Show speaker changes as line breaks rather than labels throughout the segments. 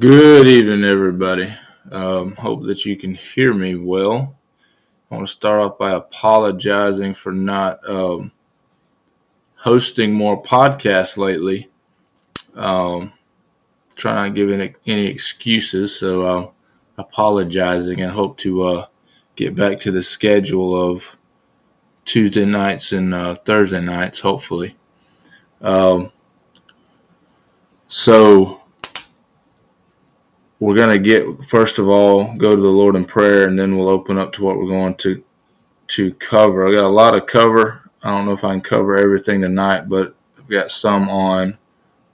Good evening, everybody. Um, hope that you can hear me well. I want to start off by apologizing for not um, hosting more podcasts lately. Um, trying not to give any, any excuses, so I'm apologizing and hope to uh, get back to the schedule of Tuesday nights and uh, Thursday nights, hopefully. Um, so we're going to get first of all go to the Lord in prayer, and then we'll open up to what we're going to to cover. I got a lot of cover. I don't know if I can cover everything tonight, but I've got some on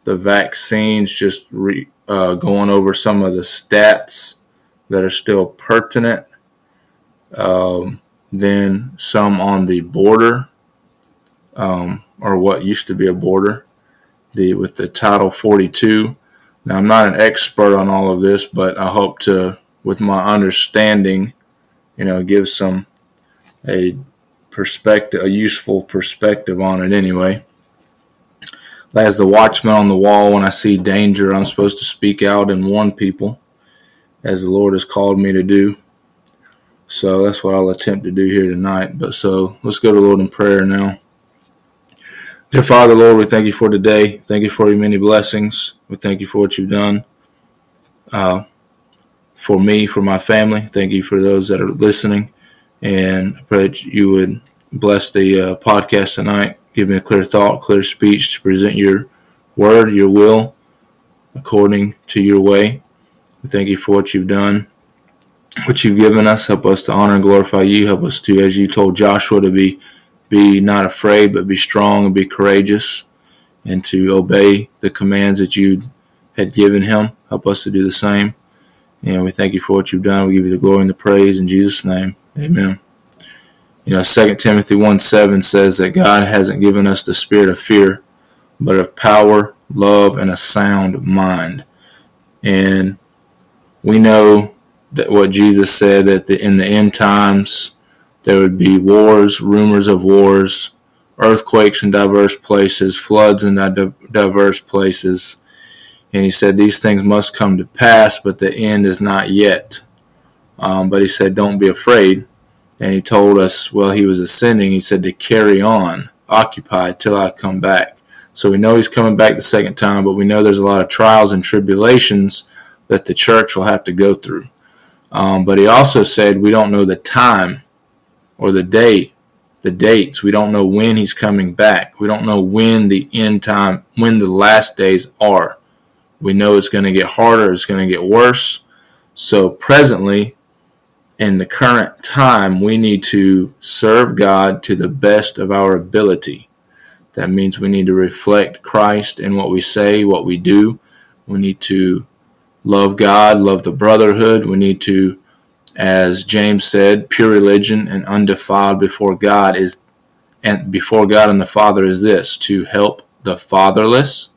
the vaccines. Just re, uh, going over some of the stats that are still pertinent. Um, then some on the border, um, or what used to be a border, the with the Title 42 now, I'm not an expert on all of this, but I hope to, with my understanding, you know, give some a perspective, a useful perspective on it anyway. As the watchman on the wall, when I see danger, I'm supposed to speak out and warn people, as the Lord has called me to do. So that's what I'll attempt to do here tonight. But so let's go to Lord in prayer now. Dear Father, Lord, we thank you for today. Thank you for your many blessings. We thank you for what you've done uh, for me, for my family. Thank you for those that are listening. And I pray that you would bless the uh, podcast tonight. Give me a clear thought, clear speech to present your word, your will, according to your way. We thank you for what you've done, what you've given us. Help us to honor and glorify you. Help us to, as you told Joshua, to be be not afraid, but be strong and be courageous, and to obey the commands that you had given him. Help us to do the same. And we thank you for what you've done. We give you the glory and the praise in Jesus' name. Amen. You know, 2 Timothy 1 7 says that God hasn't given us the spirit of fear, but of power, love, and a sound mind. And we know that what Jesus said that the, in the end times, there would be wars, rumors of wars, earthquakes in diverse places, floods in diverse places. And he said, These things must come to pass, but the end is not yet. Um, but he said, Don't be afraid. And he told us, while he was ascending, he said to carry on, occupy till I come back. So we know he's coming back the second time, but we know there's a lot of trials and tribulations that the church will have to go through. Um, but he also said we don't know the time or the day, the dates. We don't know when he's coming back. We don't know when the end time, when the last days are. We know it's going to get harder, it's going to get worse. So, presently, in the current time, we need to serve God to the best of our ability. That means we need to reflect Christ in what we say, what we do. We need to love God, love the brotherhood. We need to as James said, pure religion and undefiled before God is and before God and the Father is this to help the fatherless,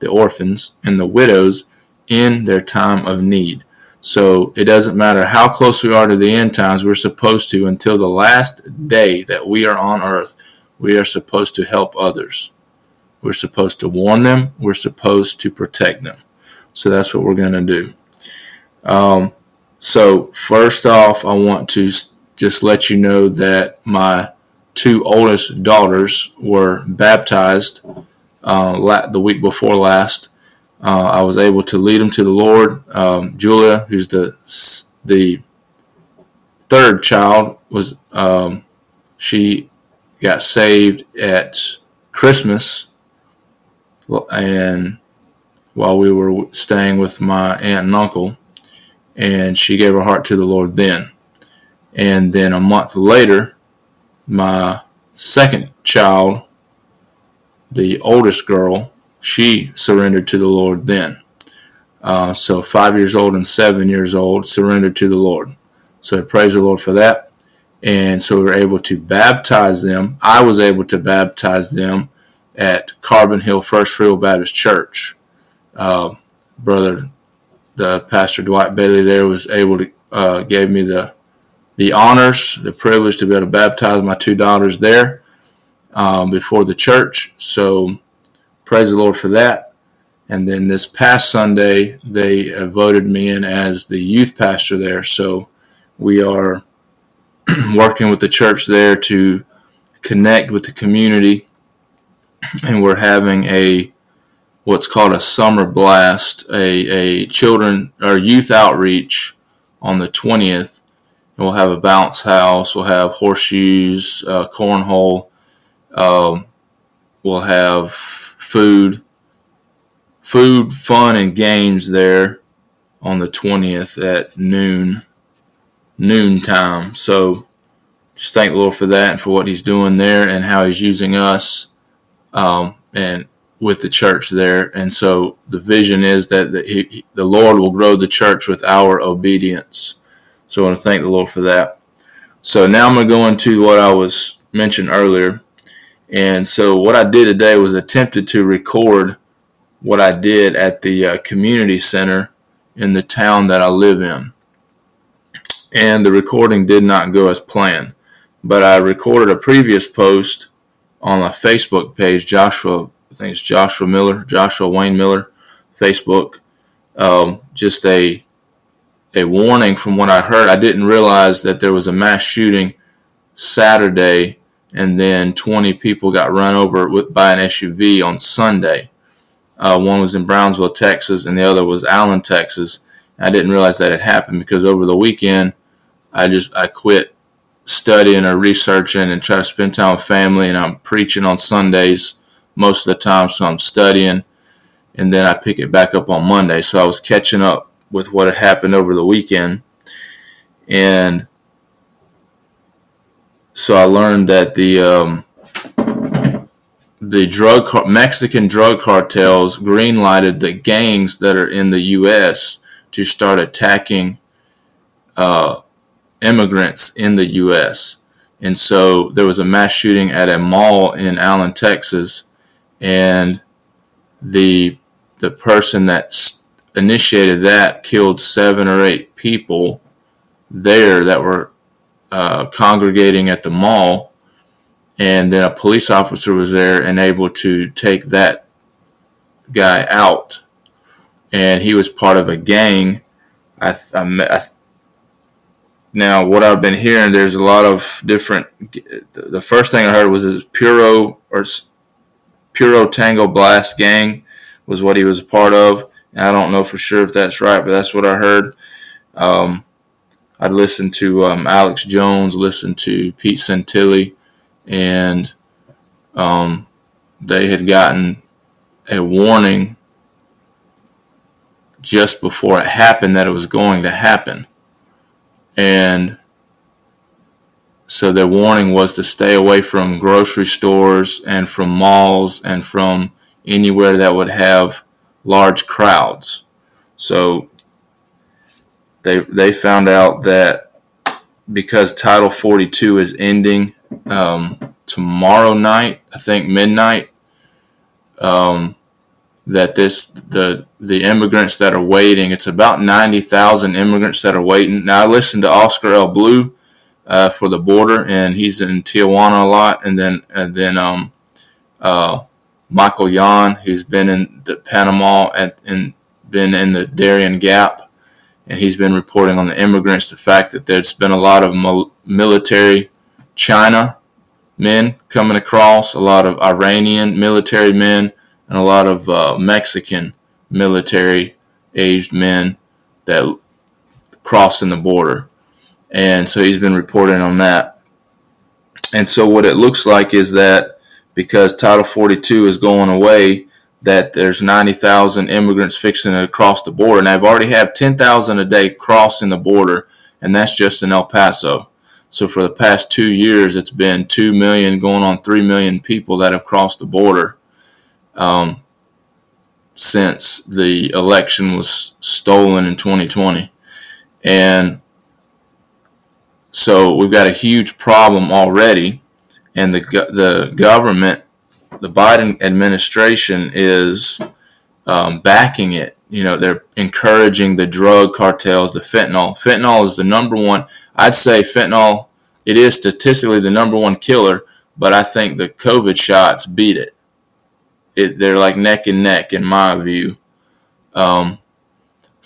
the orphans, and the widows in their time of need. So it doesn't matter how close we are to the end times, we're supposed to, until the last day that we are on earth, we are supposed to help others. We're supposed to warn them, we're supposed to protect them. So that's what we're going to do. Um, so, first off, I want to just let you know that my two oldest daughters were baptized uh, the week before last. Uh, I was able to lead them to the Lord. Um, Julia, who's the the third child, was um, she got saved at Christmas, and while we were staying with my aunt and uncle, and she gave her heart to the Lord then. And then a month later, my second child, the oldest girl, she surrendered to the Lord then. Uh, so five years old and seven years old surrendered to the Lord. So I praise the Lord for that. And so we were able to baptize them. I was able to baptize them at Carbon Hill First Will Baptist Church. Uh, Brother the pastor Dwight Bailey there was able to uh, gave me the the honors, the privilege to be able to baptize my two daughters there um, before the church. So praise the Lord for that. And then this past Sunday, they voted me in as the youth pastor there. So we are working with the church there to connect with the community. And we're having a what's called a summer blast, a, a children or youth outreach on the 20th. And we'll have a bounce house, we'll have horseshoes, uh, cornhole, um, we'll have food, food, fun, and games there on the 20th at noon, noon time. So just thank the Lord for that and for what He's doing there and how He's using us. Um, and with the church there. And so the vision is that the, he, the Lord will grow the church with our obedience. So I want to thank the Lord for that. So now I'm going to go into what I was mentioned earlier. And so what I did today was attempted to record what I did at the uh, community center in the town that I live in. And the recording did not go as planned. But I recorded a previous post on my Facebook page, Joshua I think it's Joshua Miller, Joshua Wayne Miller, Facebook. Um, just a a warning from what I heard. I didn't realize that there was a mass shooting Saturday, and then 20 people got run over with, by an SUV on Sunday. Uh, one was in Brownsville, Texas, and the other was Allen, Texas. I didn't realize that had happened because over the weekend, I just I quit studying or researching and try to spend time with family, and I'm preaching on Sundays most of the time, so I'm studying, and then I pick it back up on Monday. So I was catching up with what had happened over the weekend, and so I learned that the um, the drug car- Mexican drug cartels greenlighted the gangs that are in the U.S. to start attacking uh, immigrants in the U.S. And so there was a mass shooting at a mall in Allen, Texas, and the the person that initiated that killed seven or eight people there that were uh, congregating at the mall, and then a police officer was there and able to take that guy out, and he was part of a gang. I, I, I now, what I've been hearing, there's a lot of different. The first thing I heard was this Puro or Puro Tango Blast Gang was what he was a part of. And I don't know for sure if that's right, but that's what I heard. Um, I'd listened to um, Alex Jones, listened to Pete Santilli, and um, they had gotten a warning just before it happened that it was going to happen. And so their warning was to stay away from grocery stores and from malls and from anywhere that would have large crowds. So they they found out that because Title 42 is ending um, tomorrow night, I think midnight, um, that this the the immigrants that are waiting. It's about ninety thousand immigrants that are waiting. Now I listened to Oscar El Blue uh, for the border, and he's in Tijuana a lot. And then and then um, uh, Michael Yon, who's been in the Panama and, and been in the Darien Gap, and he's been reporting on the immigrants. The fact that there's been a lot of military China men coming across, a lot of Iranian military men, and a lot of uh, Mexican military aged men that crossing the border and so he's been reporting on that. And so what it looks like is that because Title 42 is going away, that there's 90,000 immigrants fixing to cross the border, and I've already have 10,000 a day crossing the border, and that's just in El Paso. So for the past two years, it's been two million, going on three million people that have crossed the border um, since the election was stolen in 2020, and so we've got a huge problem already, and the the government, the Biden administration is um, backing it. You know, they're encouraging the drug cartels, the fentanyl. Fentanyl is the number one. I'd say fentanyl. It is statistically the number one killer, but I think the COVID shots beat it. it, they're like neck and neck in my view. Um,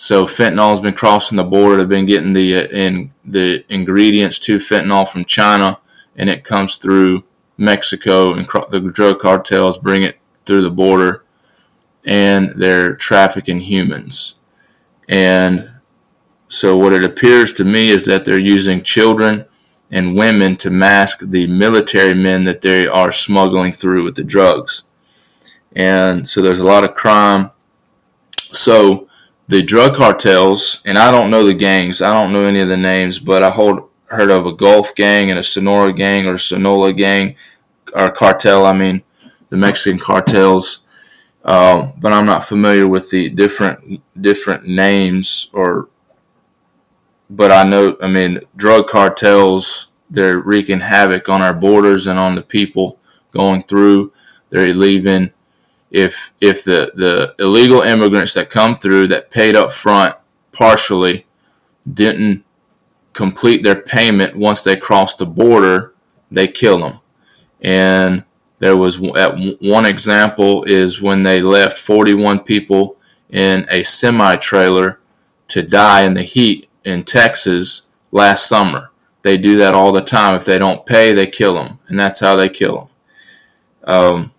so fentanyl's been crossing the border. They've been getting the uh, in the ingredients to fentanyl from China, and it comes through Mexico, and the drug cartels bring it through the border, and they're trafficking humans. And so, what it appears to me is that they're using children and women to mask the military men that they are smuggling through with the drugs. And so, there's a lot of crime. So, the drug cartels, and I don't know the gangs, I don't know any of the names, but I hold, heard of a Gulf gang and a Sonora gang or Sonola gang, or cartel, I mean, the Mexican cartels. Um, but I'm not familiar with the different different names or. But I know, I mean, drug cartels they're wreaking havoc on our borders and on the people going through. They're leaving if if the, the illegal immigrants that come through that paid up front partially didn't complete their payment once they cross the border, they kill them. And there was one example is when they left 41 people in a semi trailer to die in the heat in Texas last summer. They do that all the time. If they don't pay, they kill them, and that's how they kill them. Um,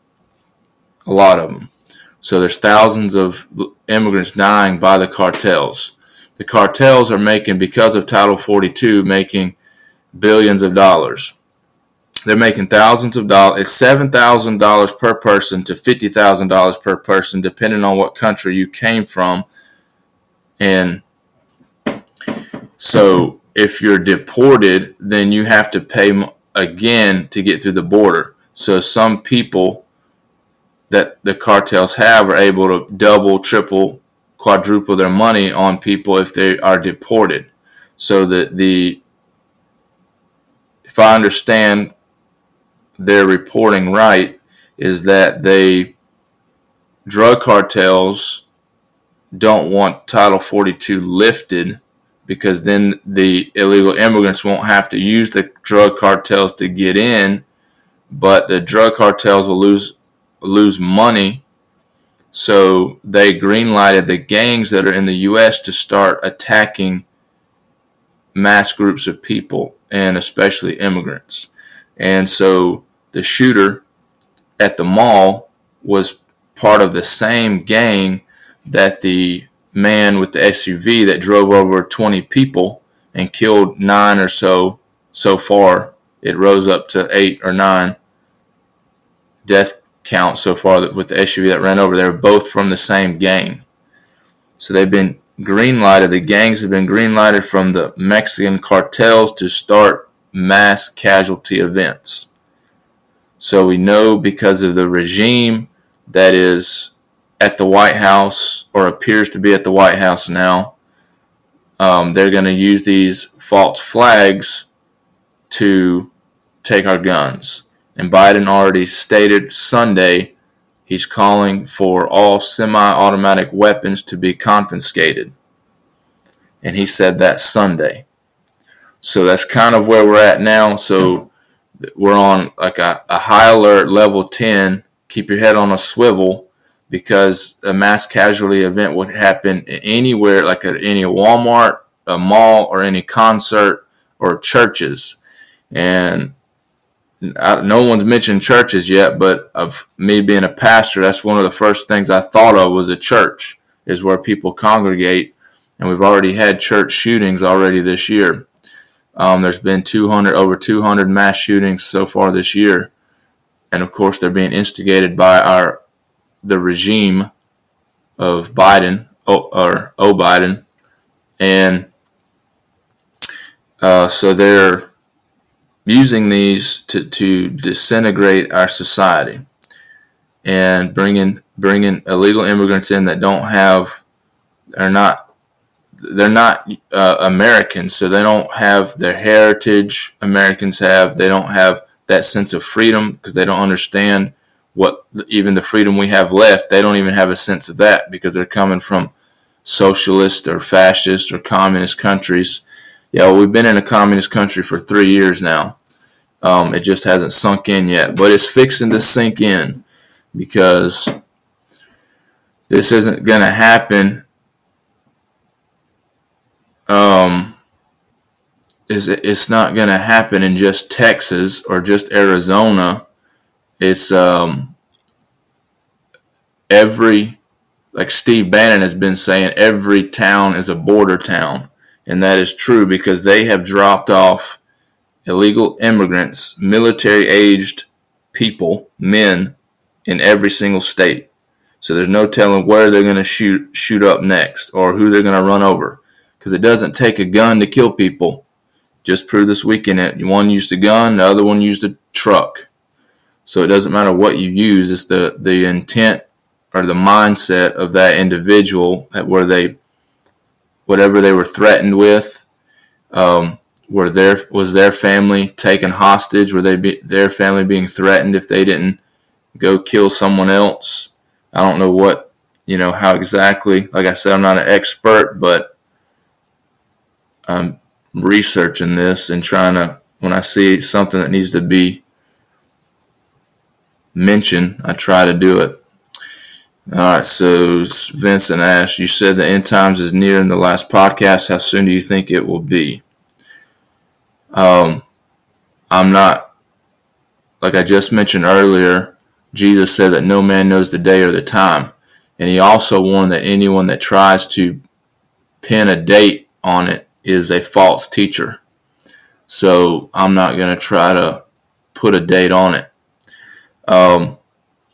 a lot of them. So there's thousands of immigrants dying by the cartels. The cartels are making, because of Title 42, making billions of dollars. They're making thousands of dollars. It's seven thousand dollars per person to fifty thousand dollars per person, depending on what country you came from. And so, if you're deported, then you have to pay again to get through the border. So some people that the cartels have are able to double, triple, quadruple their money on people if they are deported. So the the if I understand their reporting right, is that they drug cartels don't want Title 42 lifted because then the illegal immigrants won't have to use the drug cartels to get in, but the drug cartels will lose lose money. So they greenlighted the gangs that are in the U.S. to start attacking mass groups of people and especially immigrants. And so the shooter at the mall was part of the same gang that the man with the SUV that drove over 20 people and killed nine or so so far. It rose up to eight or nine death count so far with the SUV that ran over. They're both from the same gang. So they've been green lighted. The gangs have been green lighted from the Mexican cartels to start mass casualty events. So we know because of the regime that is at the White House or appears to be at the White House now, um, they're going to use these false flags to take our guns. And Biden already stated Sunday he's calling for all semi automatic weapons to be confiscated. And he said that Sunday. So that's kind of where we're at now. So we're on like a, a high alert level 10. Keep your head on a swivel because a mass casualty event would happen anywhere, like at any Walmart, a mall, or any concert or churches. And no one's mentioned churches yet, but of me being a pastor, that's one of the first things I thought of was a church is where people congregate, and we've already had church shootings already this year. Um, there's been 200 over 200 mass shootings so far this year, and of course they're being instigated by our the regime of Biden or O Biden, and uh, so they're using these to, to disintegrate our society and bringing bringing illegal immigrants in that don't have are not they're not uh, Americans, so they don't have their heritage Americans have. They don't have that sense of freedom because they don't understand what even the freedom we have left. They don't even have a sense of that because they're coming from socialist or fascist or communist countries yeah, well, we've been in a communist country for three years now. Um, it just hasn't sunk in yet, but it's fixing to sink in. because this isn't going to happen. Um, is it's not going to happen in just Texas or just Arizona. It's um, every like Steve Bannon has been saying, every town is a border town, and that is true because they have dropped off illegal immigrants, military aged people, men in every single state. So there's no telling where they're going to shoot shoot up next or who they're going to run over because it doesn't take a gun to kill people. Just proved this weekend that one used a gun, the other one used a truck. So it doesn't matter what you use; it's the the intent or the mindset of that individual where they whatever they were threatened with. Um, were their was their family taken hostage? Were they be, their family being threatened if they didn't go kill someone else? I don't know what you know how exactly. Like I said, I'm not an expert, but I'm researching this and trying to. When I see something that needs to be mentioned, I try to do it. All right, so Vincent asked, you said the end times is near in the last podcast. How soon do you think it will be? Um, I'm not, like I just mentioned earlier, Jesus said that no man knows the day or the time. And he also warned that anyone that tries to pin a date on it is a false teacher. So I'm not going to try to put a date on it. Um,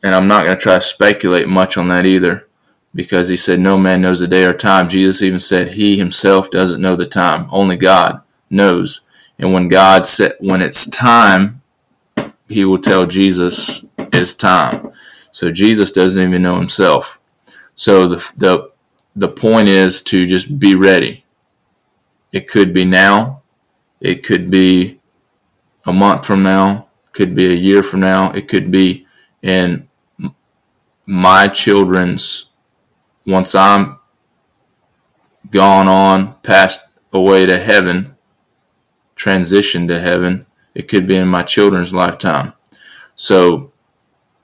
and I'm not going to try to speculate much on that either because he said no man knows the day or time. Jesus even said he himself doesn't know the time. Only God knows. And when God said, when it's time, he will tell Jesus it's time. So Jesus doesn't even know himself. So the, the, the point is to just be ready. It could be now. It could be a month from now. It could be a year from now. It could be in my children's, once I'm gone on, passed away to heaven, transition to heaven. It could be in my children's lifetime. So,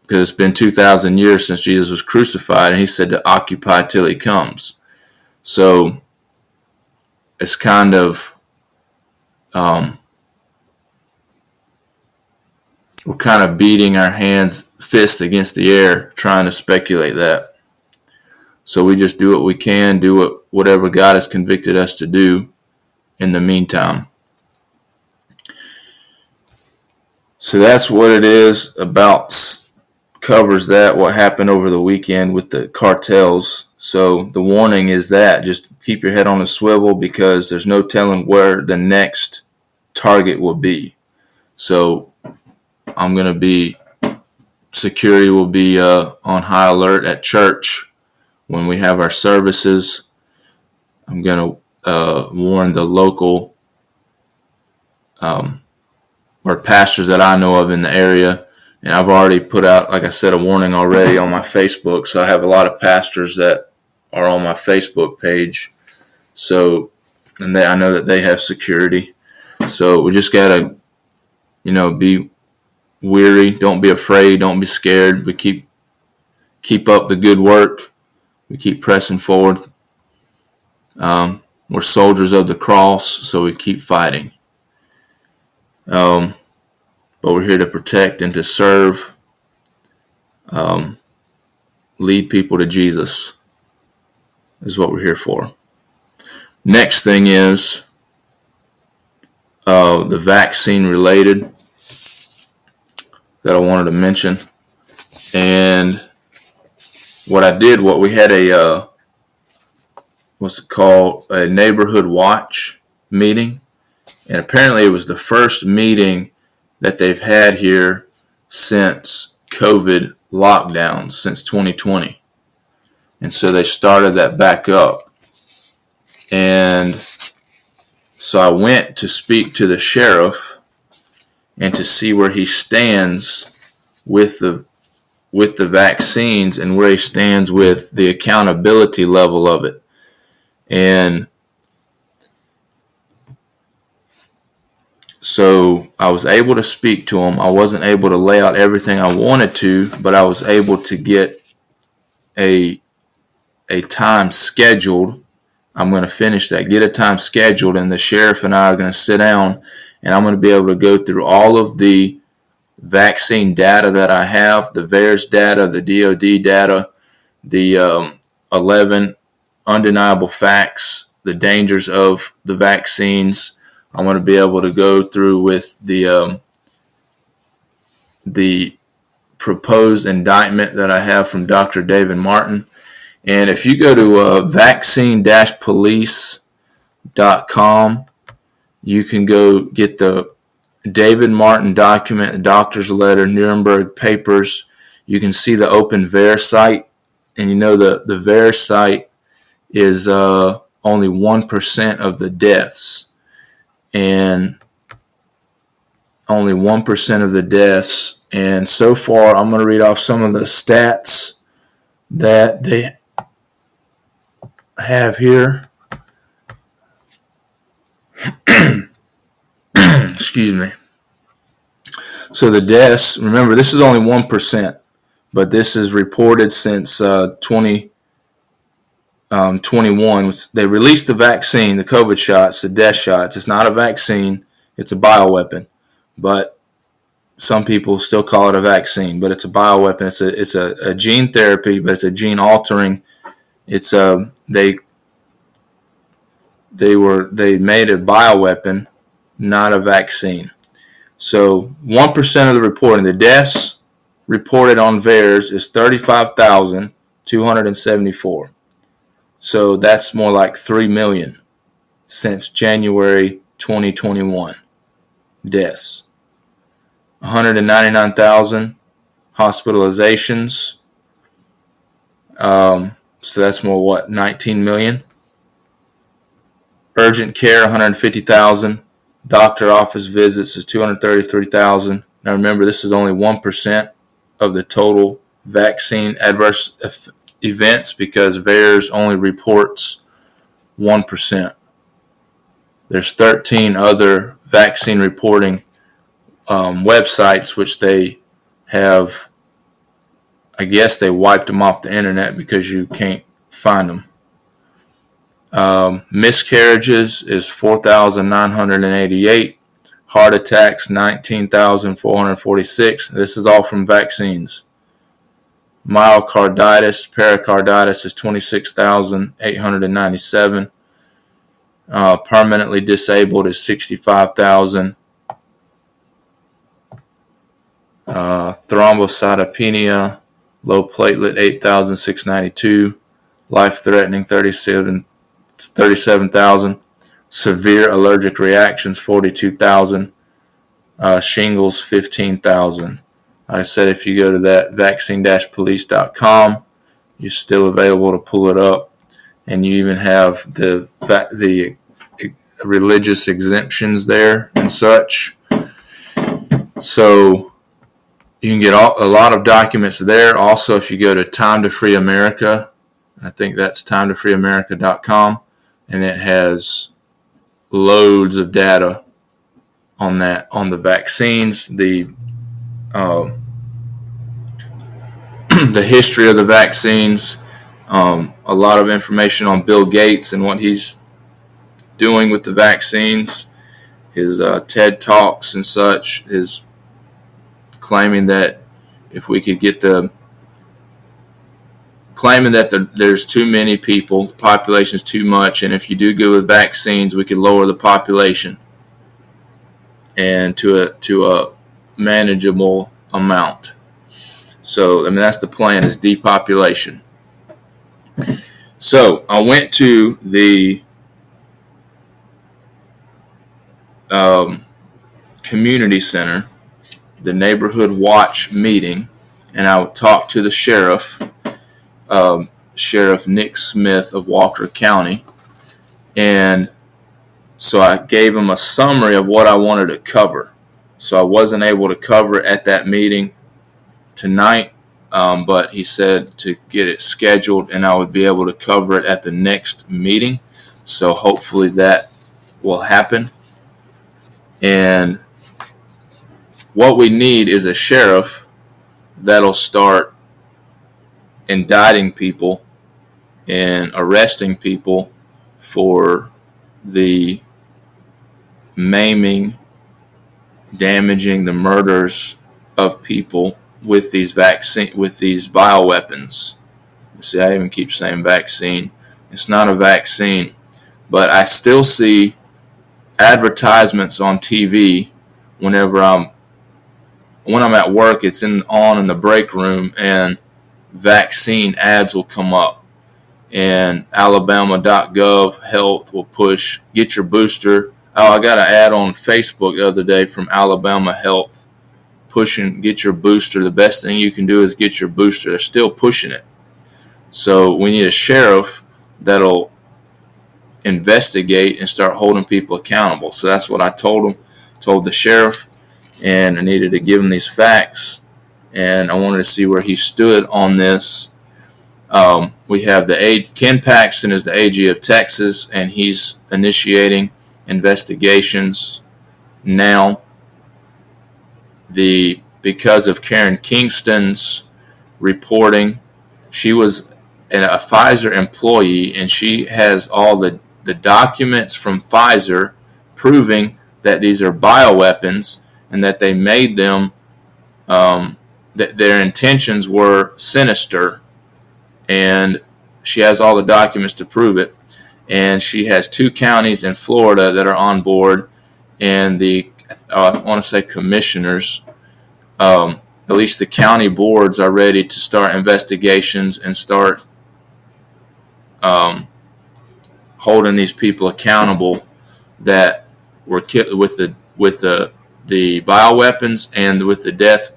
because it's been 2,000 years since Jesus was crucified, and he said to occupy till he comes. So, it's kind of, um, we're kind of beating our hands, fist against the air, trying to speculate that. So we just do what we can, do what, whatever God has convicted us to do in the meantime. So that's what it is about covers that what happened over the weekend with the cartels. So the warning is that just keep your head on a swivel because there's no telling where the next target will be. So I'm going to be security will be uh, on high alert at church when we have our services. I'm going to uh, warn the local um, or pastors that I know of in the area. And I've already put out, like I said, a warning already on my Facebook. So I have a lot of pastors that are on my Facebook page. So, and they, I know that they have security. So we just got to, you know, be weary. Don't be afraid. Don't be scared. We keep, keep up the good work. We keep pressing forward. Um, we're soldiers of the cross, so we keep fighting. Um, but we're here to protect and to serve, um, lead people to Jesus is what we're here for. Next thing is uh, the vaccine related that I wanted to mention. And what I did, what we had a, uh, what's it called, a neighborhood watch meeting and apparently, it was the first meeting that they've had here since COVID lockdowns, since 2020. And so they started that back up. And so I went to speak to the sheriff and to see where he stands with the with the vaccines and where he stands with the accountability level of it. And So I was able to speak to him. I wasn't able to lay out everything I wanted to, but I was able to get a a time scheduled. I'm going to finish that. Get a time scheduled, and the sheriff and I are going to sit down, and I'm going to be able to go through all of the vaccine data that I have, the VAERS data, the DoD data, the um, 11 undeniable facts, the dangers of the vaccines. I'm going to be able to go through with the um, the proposed indictment that I have from Dr. David Martin. And if you go to uh, vaccine-police.com, you can go get the David Martin document, the doctor's letter, Nuremberg papers. You can see the open VAERS site. And you know the, the VAERS site is uh, only 1% of the deaths. And only 1% of the deaths. And so far, I'm going to read off some of the stats that they have here. Excuse me. So the deaths, remember, this is only 1%, but this is reported since uh, 20, um, 21. They released the vaccine, the COVID shots, the death shots. It's not a vaccine, it's a bioweapon. But some people still call it a vaccine, but it's a bioweapon. It's a it's a, a gene therapy, but it's a gene altering. It's a um, they they were they made a bioweapon, not a vaccine. So one percent of the reporting, the deaths reported on VAERS is thirty five thousand two hundred and seventy four. So that's more like 3 million since January 2021 deaths. 199,000 hospitalizations. Um, so that's more what 19 million. Urgent care 150,000. Doctor office visits is 233,000. Now remember, this is only 1% of the total vaccine adverse events because VAERS only reports 1%. There's 13 other vaccine reporting um, websites which they have, I guess they wiped them off the internet because you can't find them. Um, miscarriages is 4,988. Heart attacks, 19,446. This is all from vaccines. Myocarditis, pericarditis is 26,897. Uh, permanently disabled is 65,000. Uh, thrombocytopenia, low platelet 8,692. Life threatening 37 37,000. Severe allergic reactions 42,000. Uh, shingles 15,000. I said if you go to that vaccine-police.com, you're still available to pull it up, and you even have the the religious exemptions there and such. So you can get all, a lot of documents there. Also, if you go to Time to Free America, I think that's timetofreeamerica.com, and it has loads of data on that on the vaccines, the um, the history of the vaccines, um, a lot of information on Bill Gates and what he's doing with the vaccines, his uh, TED Talks and such, his claiming that if we could get the claiming that the, there's too many people, the population is too much, and if you do go with vaccines, we could lower the population and to a to a manageable amount. So, I mean, that's the plan is depopulation. So, I went to the um, community center, the neighborhood watch meeting, and I talked to the sheriff, um, Sheriff Nick Smith of Walker County, and so I gave him a summary of what I wanted to cover. So I wasn't able to cover it at that meeting tonight, um, but he said to get it scheduled and I would be able to cover it at the next meeting. So hopefully that will happen. And what we need is a sheriff that'll start indicting people and arresting people for the maiming, damaging, the murders of people with these vaccine with these bioweapons. See, I even keep saying vaccine. It's not a vaccine, but I still see advertisements on TV whenever I'm when I'm at work. It's in on in the break room, and vaccine ads will come up, and Alabama.gov Health will push get your booster. Oh, I got an ad on Facebook the other day from Alabama Health pushing get your booster. The best thing you can do is get your booster. They're still pushing it. So we need a sheriff that'll investigate and start holding people accountable. So that's what I told him, told the sheriff, and I needed to give him these facts, and I wanted to see where he stood on this. Um, we have the A- Ken Paxton is the AG of Texas, and he's initiating investigations now. The because of Karen Kingston's reporting, she was a Pfizer employee, and she has all the, the documents from Pfizer proving that these are bioweapons and that they made them, um, that their intentions were sinister. And she has all the documents to prove it. And she has two counties in Florida that are on board, and the uh, I want to say commissioners um, at least the county boards are ready to start investigations and start um, holding these people accountable that were killed with the with the the bioweapons and with the death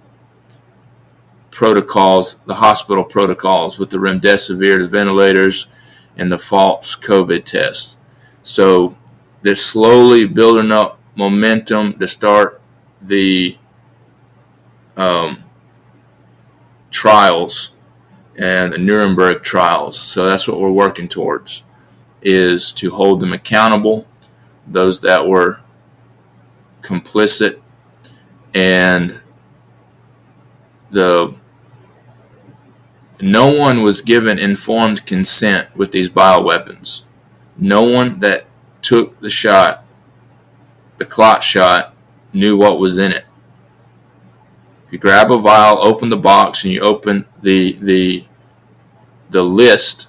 protocols, the hospital protocols with the remdesivir, the ventilators, and the false COVID test. So they're slowly building up momentum to start the um, trials and the Nuremberg trials. So that's what we're working towards is to hold them accountable, those that were complicit and the no one was given informed consent with these bioweapons. No one that took the shot, the clot shot, knew what was in it you grab a vial, open the box, and you open the the the list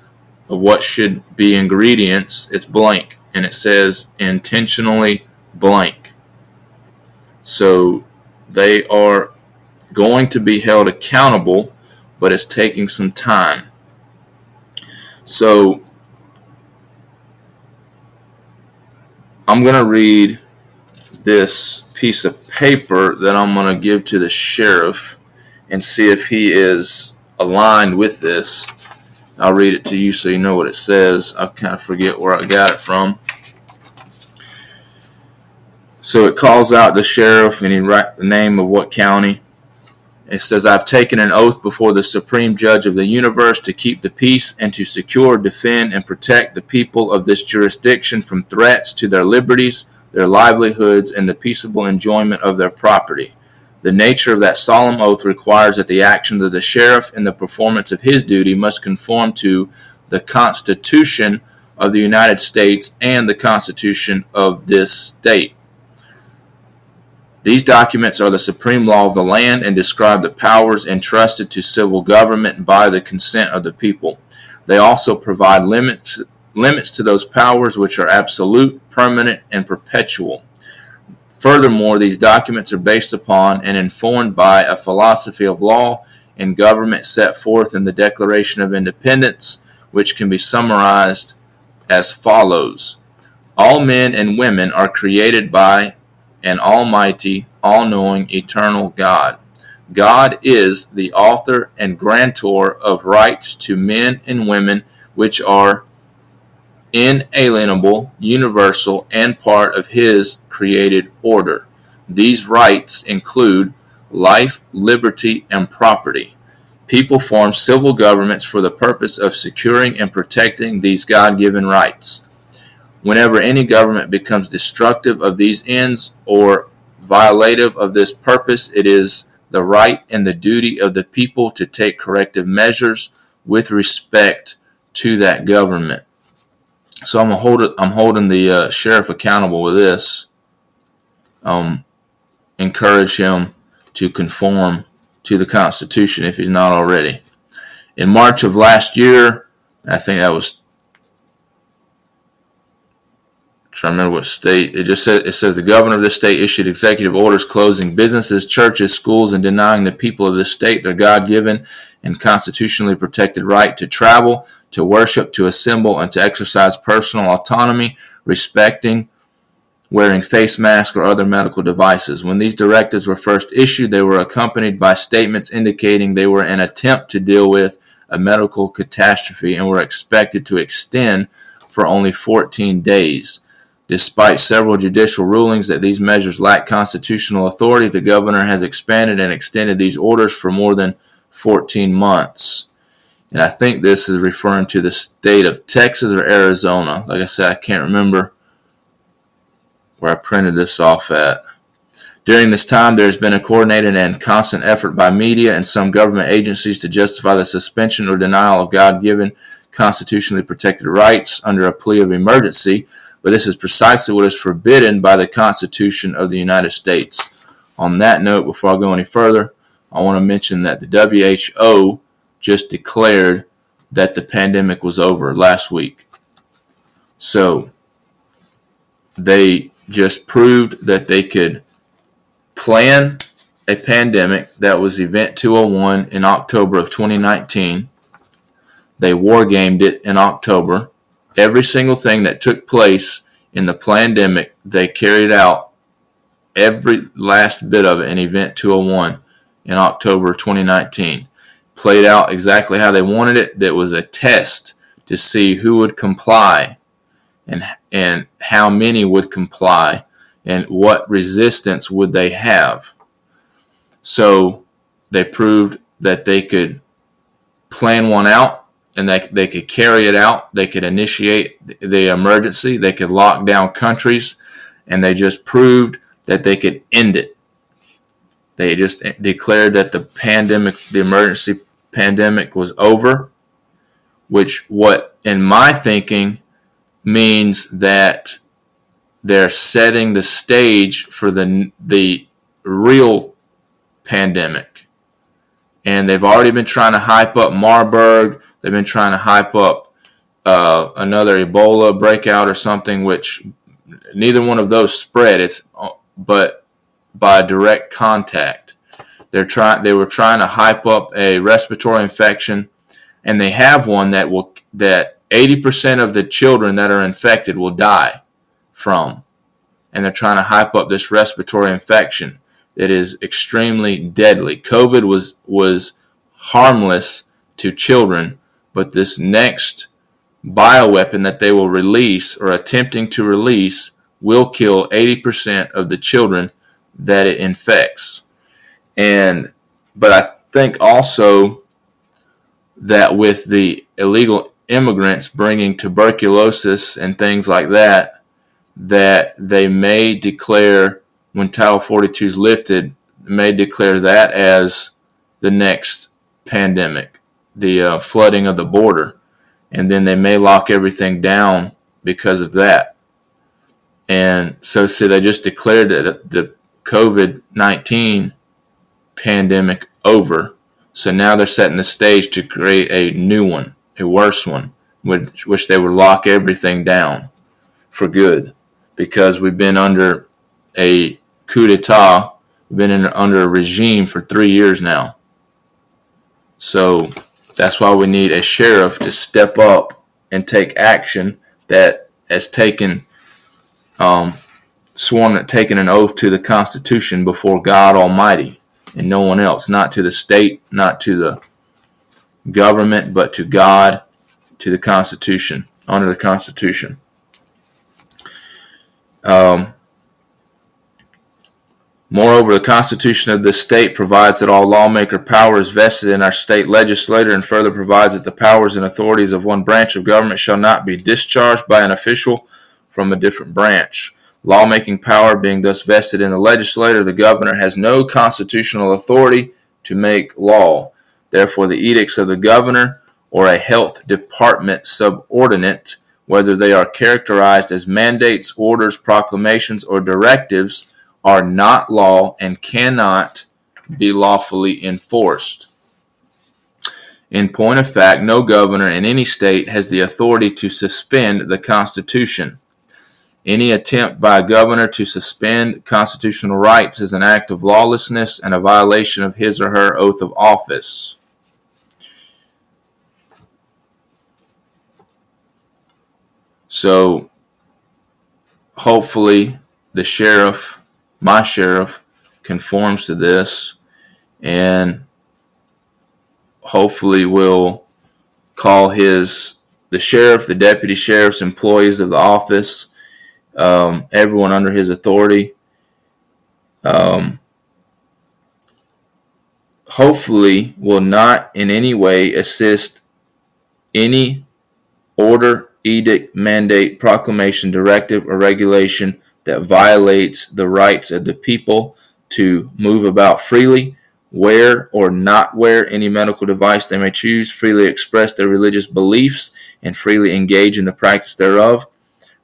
of what should be ingredients, it's blank and it says intentionally blank. So they are going to be held accountable, but it's taking some time. So I'm going to read this piece of paper that I'm going to give to the sheriff and see if he is aligned with this. I'll read it to you so you know what it says. I kind of forget where I got it from. So it calls out the sheriff and he writes the name of what county. It says, I've taken an oath before the supreme judge of the universe to keep the peace and to secure, defend, and protect the people of this jurisdiction from threats to their liberties their livelihoods, and the peaceable enjoyment of their property. The nature of that solemn oath requires that the actions of the sheriff in the performance of his duty must conform to the Constitution of the United States and the Constitution of this state. These documents are the supreme law of the land and describe the powers entrusted to civil government by the consent of the people. They also provide limits limits to those powers which are absolute, permanent, and perpetual. Furthermore, these documents are based upon and informed by a philosophy of law and government set forth in the Declaration of Independence, which can be summarized as follows All men and women are created by an almighty, all knowing, eternal God. God is the author and grantor of rights to men and women which are inalienable, universal, and part of His created order. These rights include life, liberty, and property. People form civil governments for the purpose of securing and protecting these God given rights. Whenever any government becomes destructive of these ends or violative of this purpose, it is the right and the duty of the people to take corrective measures with respect to that government. So I'm holding I'm holding the uh, sheriff accountable with this. Um, encourage him to conform to the Constitution if he's not already. In March of last year, I think that was trying to remember what state. It just says it says the governor of this state issued executive orders closing businesses, churches, schools, and denying the people of this state their God-given and constitutionally protected right to travel, to worship, to assemble, and to exercise personal autonomy, respecting wearing face masks or other medical devices. When these directives were first issued, they were accompanied by statements indicating they were an attempt to deal with a medical catastrophe and were expected to extend for only 14 days. Despite several judicial rulings that these measures lack constitutional authority, the governor has expanded and extended these orders for more than 14 months. And I think this is referring to the state of Texas or Arizona. Like I said, I can't remember where I printed this off at. During this time, there has been a coordinated and constant effort by media and some government agencies to justify the suspension or denial of God given constitutionally protected rights under a plea of emergency but this is precisely what is forbidden by the Constitution of the United States. On that note, before I go any further, I want to mention that the WHO just declared that the pandemic was over last week. So they just proved that they could plan a pandemic that was Event 201 in October of 2019. They wargamed it in October every single thing that took place in the pandemic, they carried out every last bit of it in Event 201 in October 2019. Played out exactly how they wanted it. That was a test to see who would comply and, and how many would comply and what resistance would they have. So they proved that they could plan one out and they, they could carry it out. They could initiate the emergency. They could lock down countries, and they just proved that they could end it. They just declared that the pandemic, the emergency pandemic was over, which what in my thinking means that they're setting the stage for the the real pandemic. And they've already been trying to hype up Marburg They've been trying to hype up uh, another Ebola breakout or something, which neither one of those spread. It's but by direct contact. They're trying. They were trying to hype up a respiratory infection, and they have one that will that 80% of the children that are infected will die from, and they're trying to hype up this respiratory infection that is extremely deadly. COVID was was harmless to children but this next bioweapon that they will release or attempting to release will kill 80% of the children that it infects. And but I think also that with the illegal immigrants bringing tuberculosis and things like that, that they may declare when Title 42 is lifted, may declare that as the next pandemic the uh, flooding of the border, and then they may lock everything down because of that. And so, see, they just declared that the COVID 19 pandemic over. So now they're setting the stage to create a new one, a worse one, which, which they would lock everything down for good because we've been under a coup d'etat, we've been in, under a regime for three years now. So that's why we need a sheriff to step up and take action that has taken, um, sworn, taken an oath to the Constitution before God Almighty and no one else, not to the state, not to the government, but to God, to the Constitution, under the Constitution. Um, Moreover, the Constitution of this state provides that all lawmaker power is vested in our state legislature and further provides that the powers and authorities of one branch of government shall not be discharged by an official from a different branch. Lawmaking power being thus vested in the legislator, the governor has no constitutional authority to make law. Therefore, the edicts of the governor or a health department subordinate, whether they are characterized as mandates, orders, proclamations, or directives, are not law and cannot be lawfully enforced. In point of fact, no governor in any state has the authority to suspend the Constitution. Any attempt by a governor to suspend constitutional rights is an act of lawlessness and a violation of his or her oath of office. So, hopefully, the sheriff, my sheriff, conforms to this and hopefully will call his the sheriff, the deputy sheriff's employees of the office, um, everyone under his authority. Um, hopefully, will not in any way assist any order, edict, mandate, proclamation, directive, or regulation that violates the rights of the people to move about freely wear or not wear any medical device they may choose, freely express their religious beliefs, and freely engage in the practice thereof,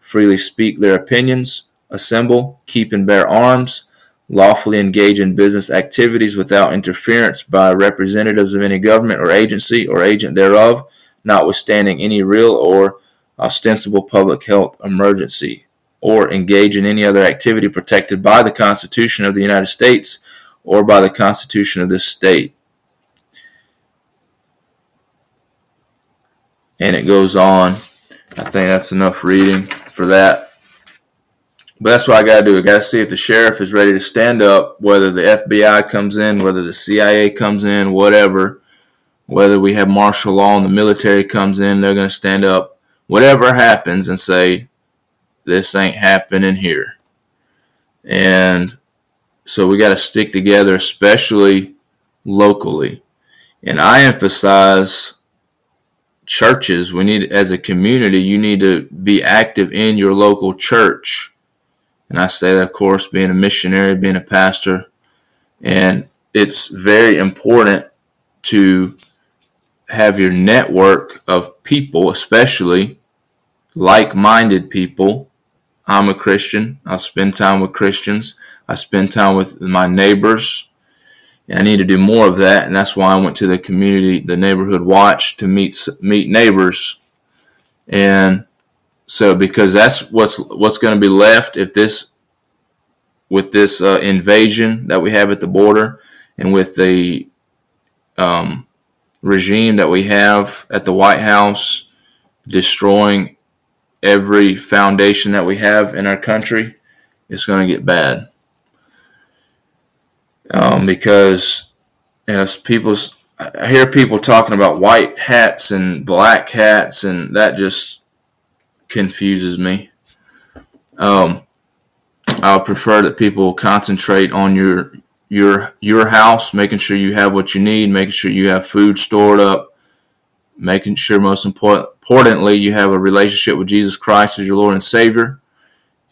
freely speak their opinions, assemble, keep and bear arms, lawfully engage in business activities without interference by representatives of any government or agency or agent thereof, notwithstanding any real or ostensible public health emergency, or engage in any other activity protected by the Constitution of the United States or by the Constitution of this state. And it goes on. I think that's enough reading for that. But that's what I got to do. I got to see if the sheriff is ready to stand up, whether the FBI comes in, whether the CIA comes in, whatever, whether we have martial law and the military comes in, they're going to stand up, whatever happens, and say, this ain't happening here. And so we got to stick together, especially locally. And I emphasize churches. We need, as a community, you need to be active in your local church. And I say that, of course, being a missionary, being a pastor. And it's very important to have your network of people, especially like minded people. I'm a Christian. I'll spend time with Christians. I spend time with my neighbors. I need to do more of that, and that's why I went to the community, the neighborhood watch to meet meet neighbors, and so because that's what's what's going to be left if this with this uh, invasion that we have at the border, and with the um, regime that we have at the White House destroying every foundation that we have in our country, it's going to get bad um, because you know. I hear people talking about white hats and black hats, and that just confuses me. Um, I prefer that people concentrate on your your your house, making sure you have what you need, making sure you have food stored up, making sure most important, importantly you have a relationship with Jesus Christ as your Lord and Savior,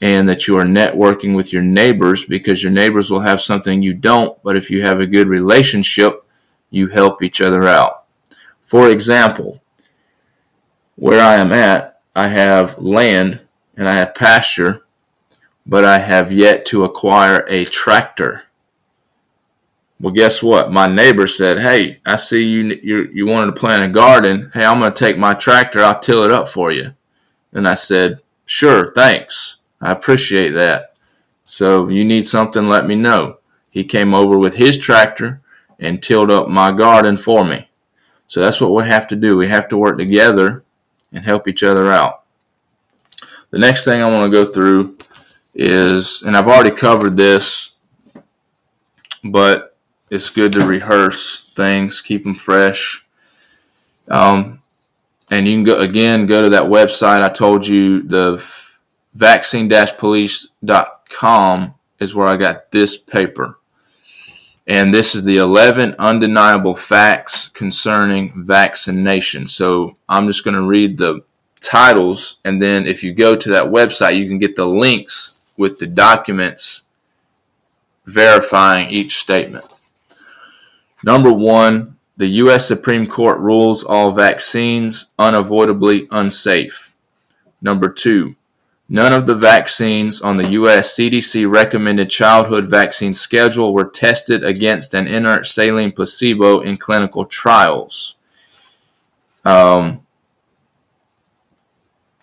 and that you are networking with your neighbors because your neighbors will have something you don't, but if you have a good relationship, you help each other out. For example, where I am at, I have land and I have pasture, but I have yet to acquire a tractor. Well, guess what? My neighbor said, "Hey, I see you you, you wanted to plant a garden. Hey, I'm going to take my tractor. I'll till it up for you." And I said, "Sure, thanks." I appreciate that. So you need something, let me know. He came over with his tractor and tilled up my garden for me. So that's what we have to do. We have to work together and help each other out. The next thing I want to go through is, and I've already covered this, but it's good to rehearse things, keep them fresh. Um, and you can go again, go to that website I told you, the vaccine-police.com is where I got this paper. And this is the 11 undeniable facts concerning vaccination. So I'm just going to read the titles, and then if you go to that website, you can get the links with the documents verifying each statement. Number one, the U.S. Supreme Court rules all vaccines unavoidably unsafe. Number two, none of the vaccines on the U.S. CDC recommended childhood vaccine schedule were tested against an inert saline placebo in clinical trials. Um,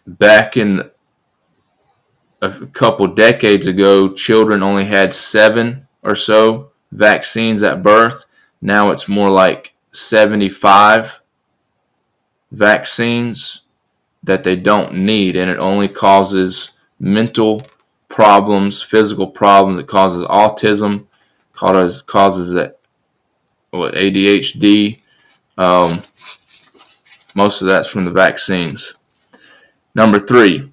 back in a couple decades ago, children only had seven or so vaccines at birth. Now it's more like 75 vaccines that they don't need, and it only causes mental problems, physical problems. It causes autism, causes causes that what ADHD. Um, most of that's from the vaccines. Number three,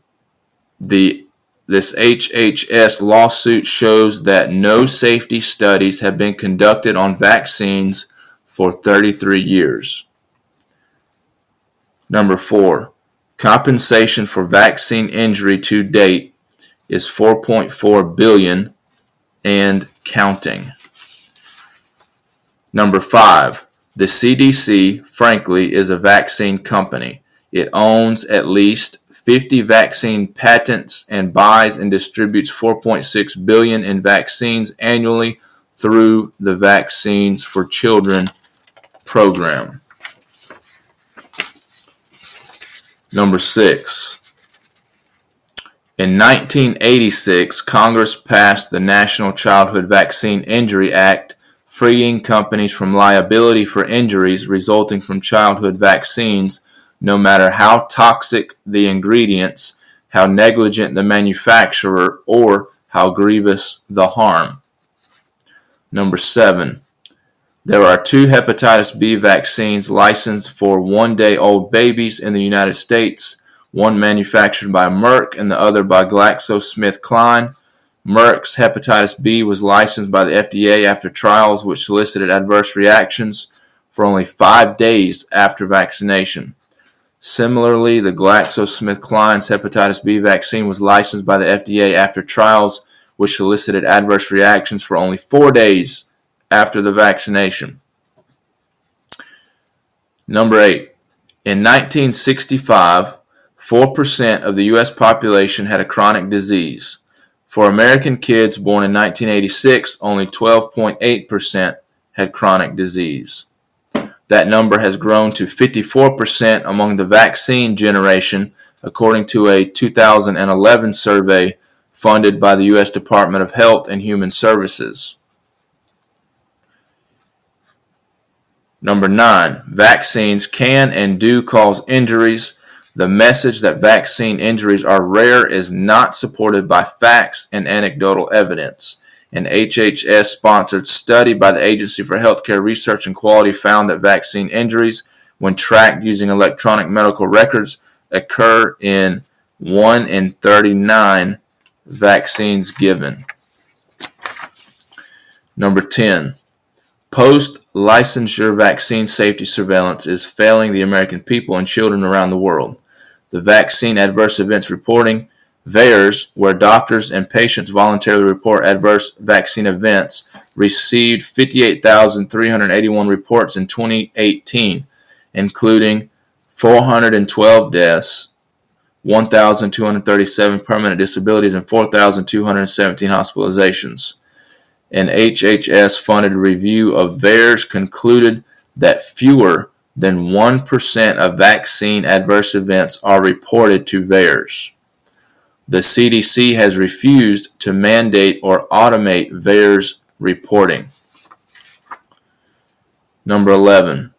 the this HHS lawsuit shows that no safety studies have been conducted on vaccines for 33 years. Number four, compensation for vaccine injury to date is 4.4 billion and counting. Number five, the CDC, frankly, is a vaccine company. It owns at least 50 vaccine patents and buys and distributes 4.6 billion in vaccines annually through the Vaccines for Children program. Number 6. In 1986, Congress passed the National Childhood Vaccine Injury Act, freeing companies from liability for injuries resulting from childhood vaccines no matter how toxic the ingredients, how negligent the manufacturer, or how grievous the harm. Number seven, there are two hepatitis B vaccines licensed for one day old babies in the United States, one manufactured by Merck and the other by GlaxoSmithKline. Merck's hepatitis B was licensed by the FDA after trials which solicited adverse reactions for only five days after vaccination. Similarly, the GlaxoSmithKline's hepatitis B vaccine was licensed by the FDA after trials which elicited adverse reactions for only four days after the vaccination. Number eight, in 1965, 4% of the U.S. population had a chronic disease. For American kids born in 1986, only 12.8% had chronic disease. That number has grown to 54% among the vaccine generation, according to a 2011 survey funded by the U.S. Department of Health and Human Services. Number nine, vaccines can and do cause injuries. The message that vaccine injuries are rare is not supported by facts and anecdotal evidence. An HHS sponsored study by the Agency for Healthcare Research and Quality found that vaccine injuries, when tracked using electronic medical records, occur in 1 in 39 vaccines given. Number 10. Post licensure vaccine safety surveillance is failing the American people and children around the world. The Vaccine Adverse Events Reporting VAERS, where doctors and patients voluntarily report adverse vaccine events, received 58,381 reports in 2018, including 412 deaths, 1,237 permanent disabilities, and 4,217 hospitalizations. An HHS funded review of VAERS concluded that fewer than 1% of vaccine adverse events are reported to VAERS. The CDC has refused to mandate or automate VAERS reporting. Number 11.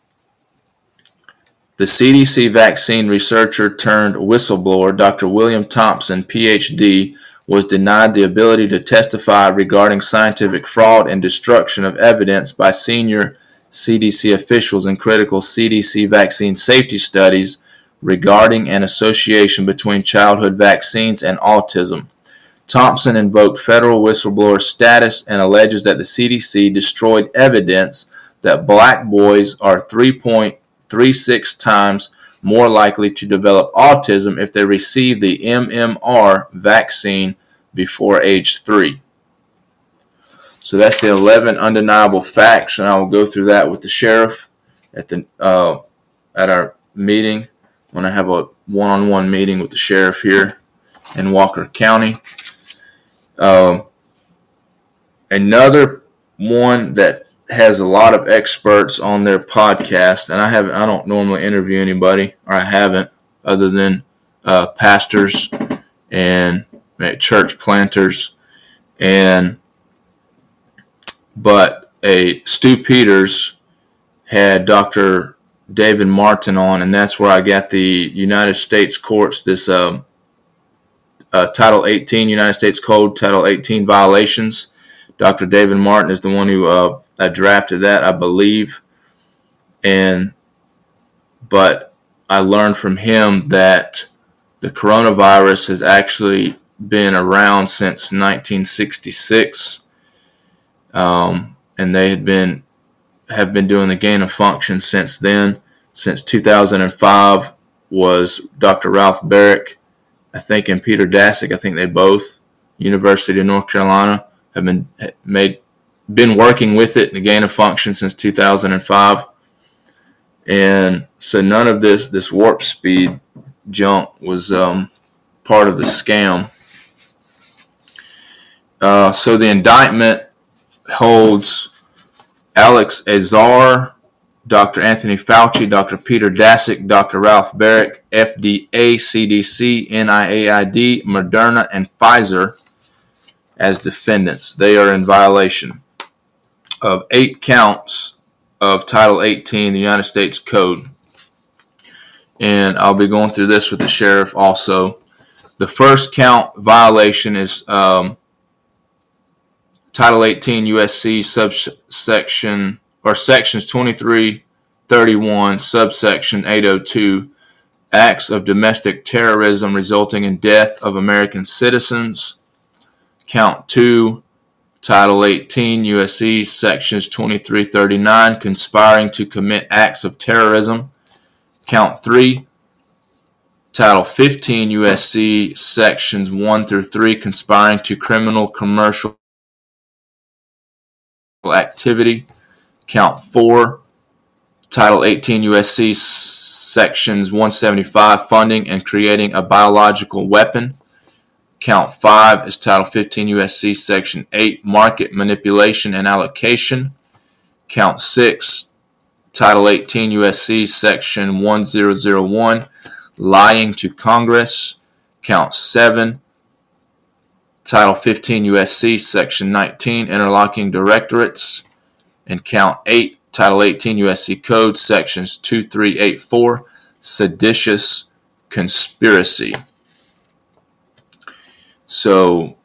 The CDC vaccine researcher turned whistleblower Dr. William Thompson, PhD, was denied the ability to testify regarding scientific fraud and destruction of evidence by senior CDC officials in critical CDC vaccine safety studies regarding an association between childhood vaccines and autism. Thompson invoked federal whistleblower status and alleges that the CDC destroyed evidence that black boys are 3.36 times more likely to develop autism if they receive the MMR vaccine before age three. So that's the 11 undeniable facts, and I will go through that with the sheriff at the uh, at our meeting when I have a one-on-one meeting with the sheriff here in Walker County. Um, another one that has a lot of experts on their podcast, and I have I don't normally interview anybody, or I haven't, other than uh, pastors and church planters, and but a Stew Peters had Dr. David Martin on, and that's where I got the United States courts this um, uh, Title 18 United States Code Title 18 violations. Dr. David Martin is the one who uh, I drafted that, I believe, and but I learned from him that the coronavirus has actually been around since 1966, um, and they had been have been doing the gain of function since then. Since 2005 was Dr. Ralph Baric, I think, and Peter Daszak. I think they both, University of North Carolina, have been made been working with it, the gain of function since 2005, and so none of this this warp speed junk was um, part of the scam. Uh, so the indictment holds Alex Azar, Dr. Anthony Fauci, Dr. Peter Daszak, Dr. Ralph Baric, FDA, CDC, NIAID, Moderna, and Pfizer as defendants. They are in violation of eight counts of Title 18, the United States Code. And I'll be going through this with the sheriff also. The first count violation is um, Title 18 USC subsection or sections 2331 subsection 802 acts of domestic terrorism resulting in death of American citizens. Count 2 Title 18 USC sections 2339 conspiring to commit acts of terrorism. Count 3 Title 15 USC sections 1 through 3 conspiring to criminal commercial activity. Count 4, Title 18 USC sections 175 funding and creating a biological weapon. Count 5 is Title 15 USC section 8 market manipulation and allocation. Count 6 Title 18 USC section 1001 lying to Congress. Count 7 Title 15 USC, Section 19, interlocking directorates, and Count 8, Title 18 USC Code, Sections 2384, seditious conspiracy. So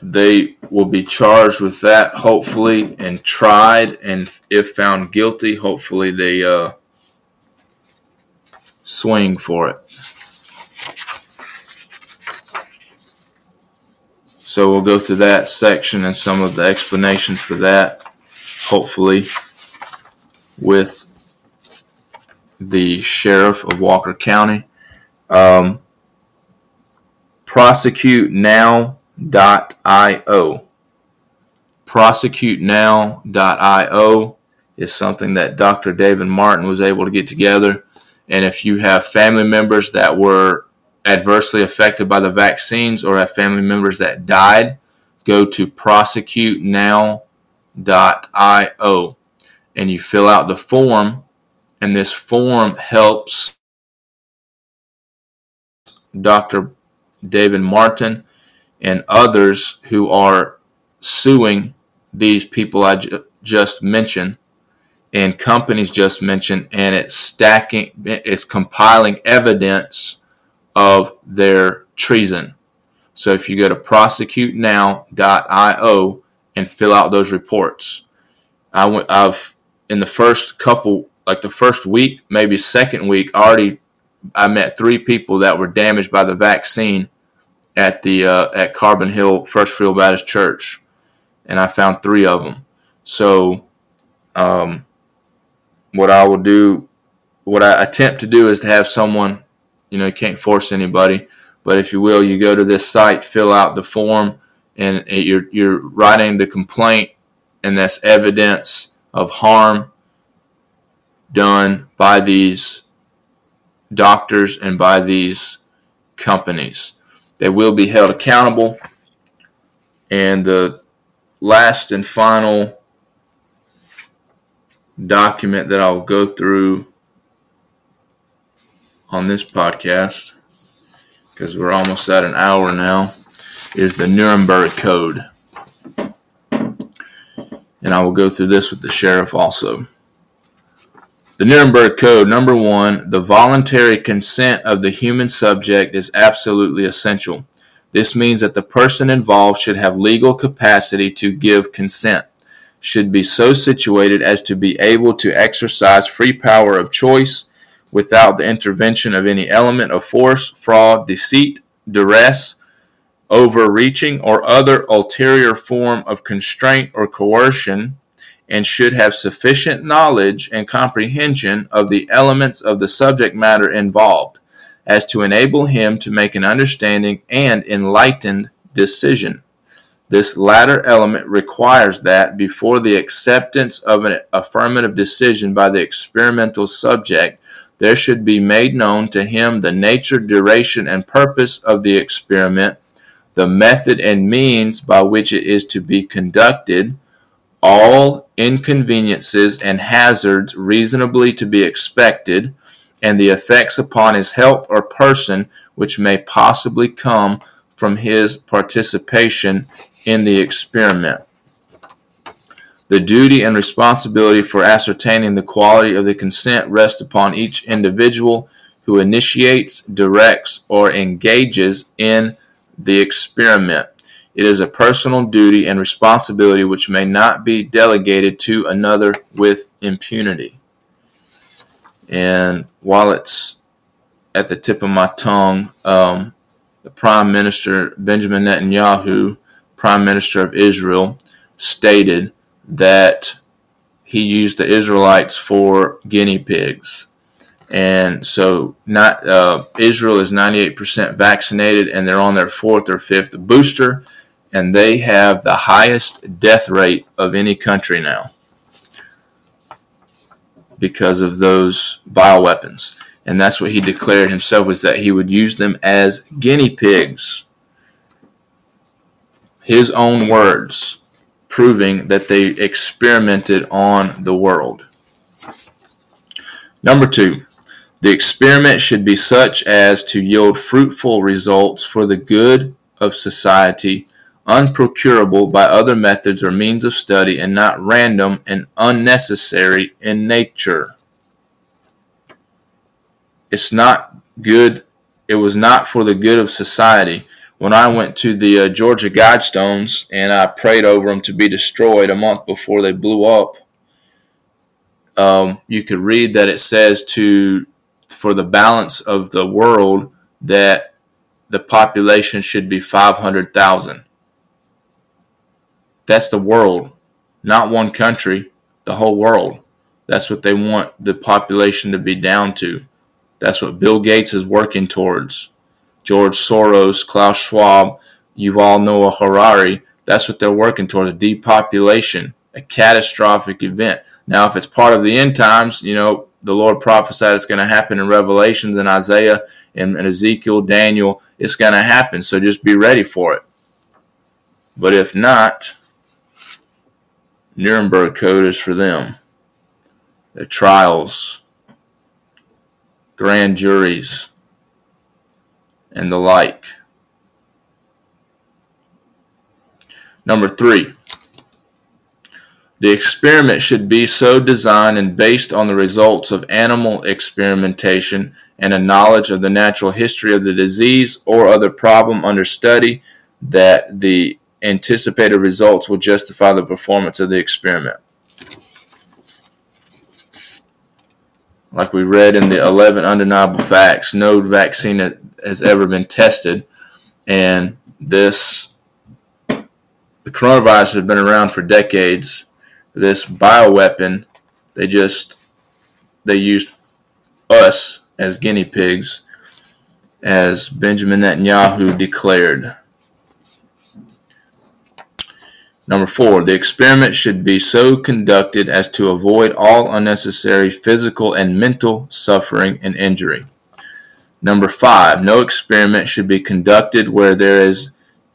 they will be charged with that, hopefully, and tried, and if found guilty, hopefully they uh, swing for it. So we'll go through that section and some of the explanations for that, hopefully, with the sheriff of Walker County. Um, prosecutenow.io. Prosecutenow.io is something that Dr. David Martin was able to get together. And if you have family members that were adversely affected by the vaccines or have family members that died, go to prosecutenow.io and you fill out the form. And this form helps Dr. David Martin and others who are suing these people I ju- just mentioned and companies just mentioned, and it's stacking, it's compiling evidence of their treason. So if you go to prosecutenow.io and fill out those reports, I went, I've in the first couple, like the first week, maybe second week, already I met three people that were damaged by the vaccine at the uh, at Carbon Hill First Field Baptist Church, and I found three of them. So, um, what I will do what I attempt to do is to have someone, you know, you can't force anybody, but if you will, you go to this site, fill out the form, and you're you're writing the complaint, and that's evidence of harm done by these doctors and by these companies. They will be held accountable. And the last and final document that I'll go through on this podcast, because we're almost at an hour now, is the Nuremberg Code. And I will go through this with the sheriff also. The Nuremberg Code, number one, the voluntary consent of the human subject is absolutely essential. This means that the person involved should have legal capacity to give consent, should be so situated as to be able to exercise free power of choice without the intervention of any element of force, fraud, deceit, duress, overreaching, or other ulterior form of constraint or coercion and should have sufficient knowledge and comprehension of the elements of the subject matter involved as to enable him to make an understanding and enlightened decision. This latter element requires that before the acceptance of an affirmative decision by the experimental subject, there should be made known to him the nature, duration, and purpose of the experiment, the method and means by which it is to be conducted, all inconveniences and hazards reasonably to be expected, and the effects upon his health or person which may possibly come from his participation in the experiment. The duty and responsibility for ascertaining the quality of the consent rest upon each individual who initiates, directs, or engages in the experiment. It is a personal duty and responsibility which may not be delegated to another with impunity. And while it's at the tip of my tongue, um, the Prime Minister Benjamin Netanyahu, Prime Minister of Israel, stated that he used the Israelites for guinea pigs. And so, not uh, Israel is 98% vaccinated, and they're on their fourth or fifth booster and they have the highest death rate of any country now because of those bioweapons. And that's what he declared himself was that he would use them as guinea pigs. His own words proving that they experimented on the world. Number two, the experiment should be such as to yield fruitful results for the good of society unprocurable by other methods or means of study, and not random and unnecessary in nature. It's not good. It was not for the good of society. When I went to the uh, Georgia Guidestones and I prayed over them to be destroyed a month before they blew up, um, you could read that it says to for the balance of the world that the population should be 500,000. That's the world, not one country, the whole world. That's what they want the population to be down to. That's what Bill Gates is working towards. George Soros, Klaus Schwab, Yuval Noah Harari, that's what they're working towards depopulation, a catastrophic event. Now, if it's part of the end times, you know, the Lord prophesied it's going to happen in Revelations and Isaiah and, and Ezekiel, Daniel, it's going to happen. So just be ready for it. But if not, Nuremberg Code is for them. The trials, grand juries, and the like. Number three, the experiment should be so designed and based on the results of animal experimentation and a knowledge of the natural history of the disease or other problem under study that the anticipated results will justify the performance of the experiment. Like we read in the 11 undeniable facts, no vaccine has ever been tested, and this the coronavirus has been around for decades. This bioweapon, they just they used us as guinea pigs, as Benjamin Netanyahu declared. Number four, the experiment should be so conducted as to avoid all unnecessary physical and mental suffering and injury. Number five, no experiment should be conducted where there is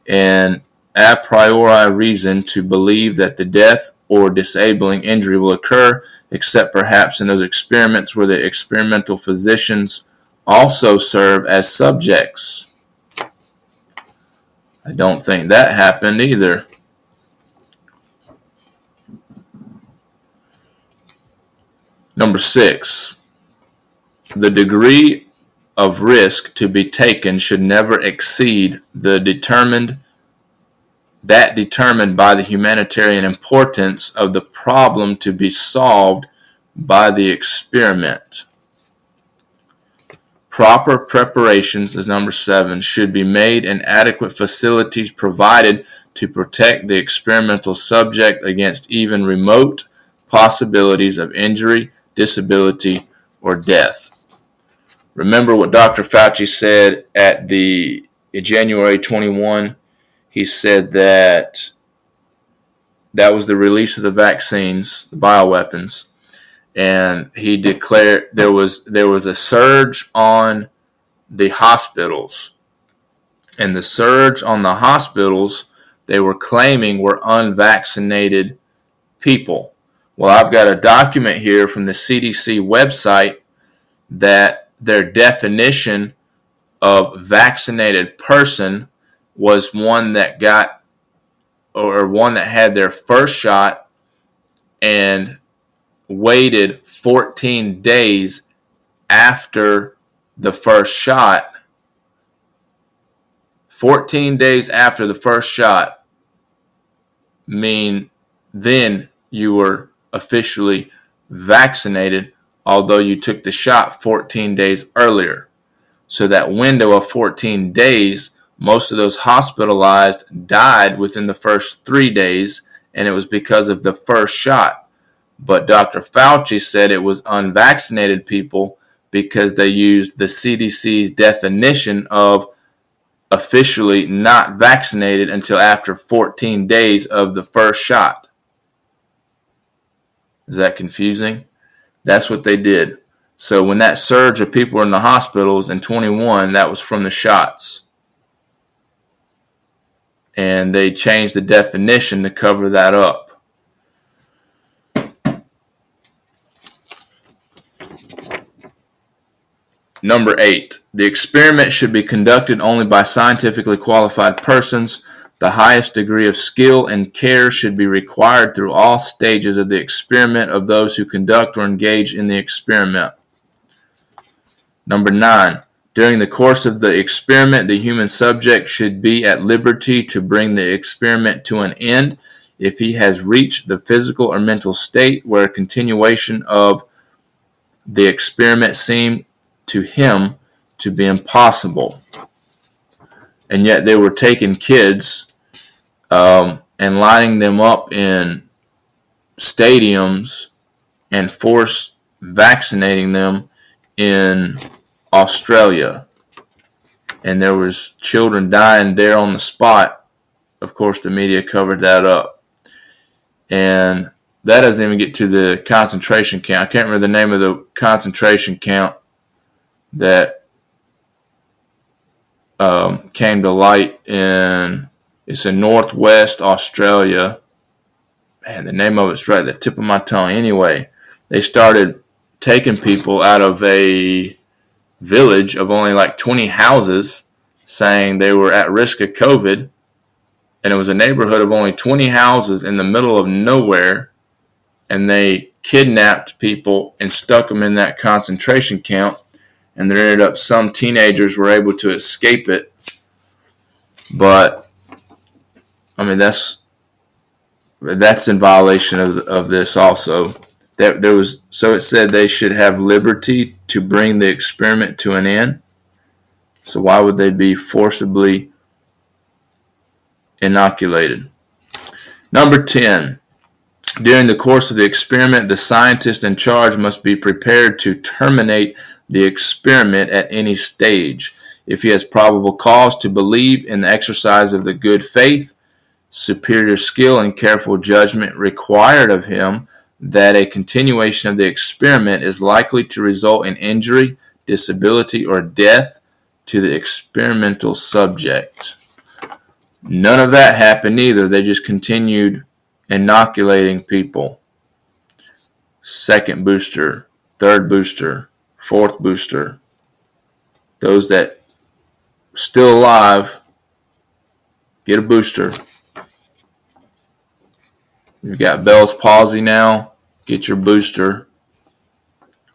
an a priori reason to believe that the death or disabling injury will occur, except perhaps in those experiments where the experimental physicians also serve as subjects. I don't think that happened either. Number six, the degree of risk to be taken should never exceed the determined that determined by the humanitarian importance of the problem to be solved by the experiment. Proper preparations, as number seven, should be made and adequate facilities provided to protect the experimental subject against even remote possibilities of injury, disability, or death. Remember what Dr. Fauci said at the January 21 he said that that was the release of the vaccines, the bioweapons, and he declared there was there was a surge on the hospitals, and the surge on the hospitals they were claiming were unvaccinated people. Well, I've got a document here from the CDC website that their definition of vaccinated person was one that got or one that had their first shot and waited 14 days after the first shot. 14 days after the first shot mean then you were officially vaccinated although you took the shot 14 days earlier so that window of 14 days most of those hospitalized died within the first three days, and it was because of the first shot. But Dr. Fauci said it was unvaccinated people because they used the CDC's definition of officially not vaccinated until after 14 days of the first shot. Is that confusing? That's what they did. So when that surge of people in the hospitals in 21, that was from the shots and they changed the definition to cover that up. Number eight, the experiment should be conducted only by scientifically qualified persons. The highest degree of skill and care should be required through all stages of the experiment of those who conduct or engage in the experiment. Number nine, during the course of the experiment, the human subject should be at liberty to bring the experiment to an end if he has reached the physical or mental state where a continuation of the experiment seemed to him to be impossible. And yet they were taking kids um, and lining them up in stadiums and force vaccinating them in Australia, and there was children dying there on the spot. Of course, the media covered that up, and that doesn't even get to the concentration camp. I can't remember the name of the concentration camp that um, came to light in it's in Northwest Australia. Man, the name of it's right at the tip of my tongue. Anyway, they started taking people out of a village of only like 20 houses saying they were at risk of COVID. And it was a neighborhood of only 20 houses in the middle of nowhere. And they kidnapped people and stuck them in that concentration camp. And there ended up some teenagers were able to escape it. But, I mean, that's that's in violation of, of this also that there was so it said they should have liberty to bring the experiment to an end. So why would they be forcibly inoculated? Number 10. During the course of the experiment, the scientist in charge must be prepared to terminate the experiment at any stage. If he has probable cause to believe in the exercise of the good faith, superior skill, and careful judgment required of him, that a continuation of the experiment is likely to result in injury, disability, or death to the experimental subject. None of that happened either. They just continued inoculating people. Second booster, third booster, fourth booster. Those that still alive get a booster. You've got Bell's palsy now, get your booster.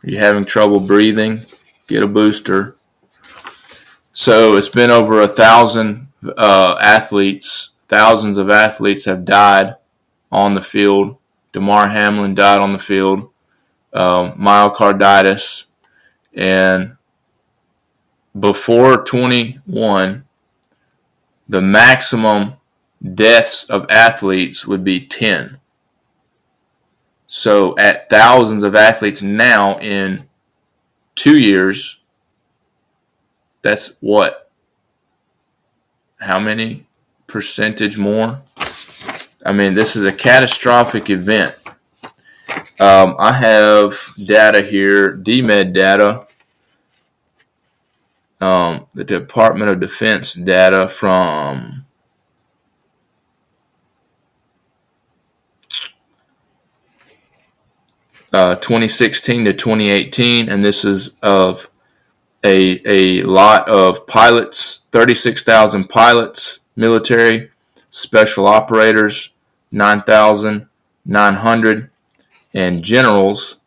Are you having trouble breathing? Get a booster. So it's been over a thousand uh, athletes, thousands of athletes have died on the field. Damar Hamlin died on the field, um, myocarditis, and before 21, the maximum deaths of athletes would be 10. So at thousands of athletes now in two years, that's what? How many percentage more? I mean, this is a catastrophic event. Um, I have data here, DMED data, um, the Department of Defense data from uh, 2016 to 2018, and this is of a, a lot of pilots, 36,000 pilots, military, special operators, 9,900, and generals,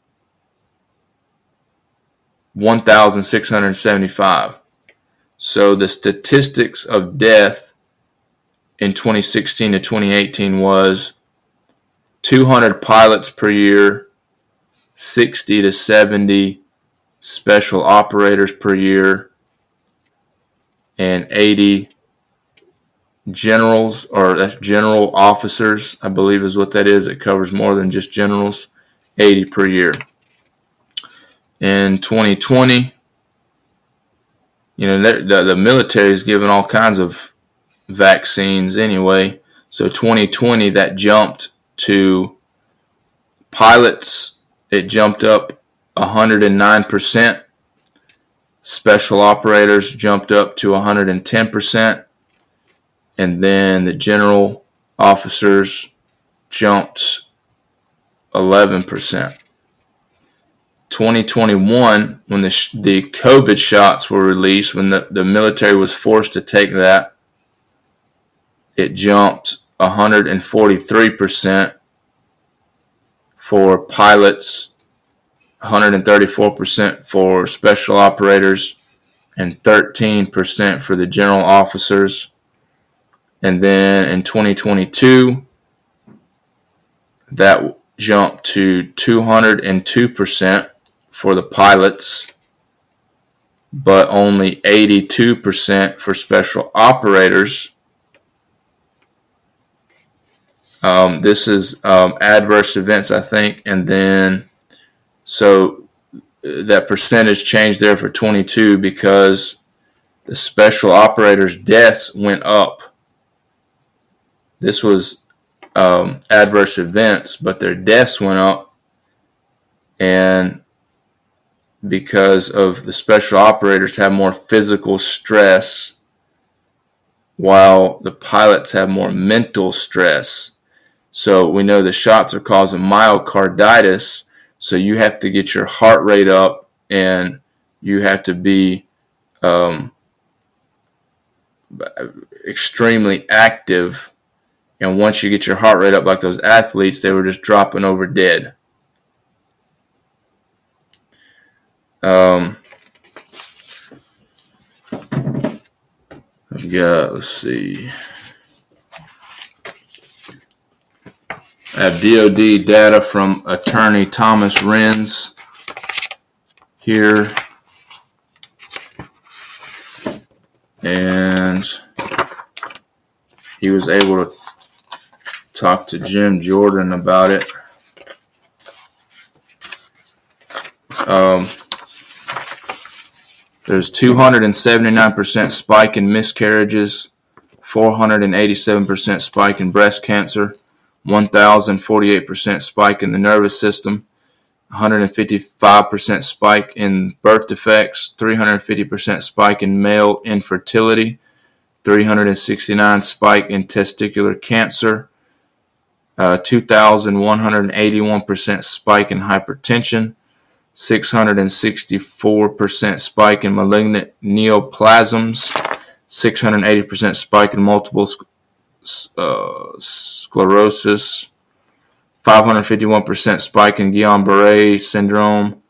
1,675. So the statistics of death in 2016 to 2018 was 200 pilots per year, 60 to 70 special operators per year, and 80 generals, or that's general officers, I believe is what that is. It covers more than just generals, 80 per year. In 2020, you know, the, the military is given all kinds of vaccines anyway. So 2020, that jumped to pilots, it jumped up 109%. Special operators jumped up to 110% and then the general officers jumped 11%. 2021, when the, sh- the COVID shots were released, when the, the military was forced to take that, it jumped 143% for pilots, 134% for special operators, and 13% for the general officers and then in 2022, that jumped to 202% for the pilots, but only 82% for special operators. Um, this is um, adverse events, I think, and then so that percentage changed there for 22 because the special operators' deaths went up this was um, adverse events, but their deaths went up, and because of the special operators have more physical stress, while the pilots have more mental stress. So we know the shots are causing myocarditis, so you have to get your heart rate up and you have to be um, extremely active and once you get your heart rate up like those athletes, they were just dropping over dead. Um, I've let's see. Have DOD data from attorney Thomas Renz here. And he was able to talk to Jim Jordan about it. Um, There's 279% spike in miscarriages, 487% spike in breast cancer, 1,048% spike in the nervous system, 155% spike in birth defects, 350% spike in male infertility, 369 spike in testicular cancer, uh, 2,181% spike in hypertension, 664% spike in malignant neoplasms, 680% spike in multiple uh, sclerosis, 551% spike in Guillain-Barré syndrome,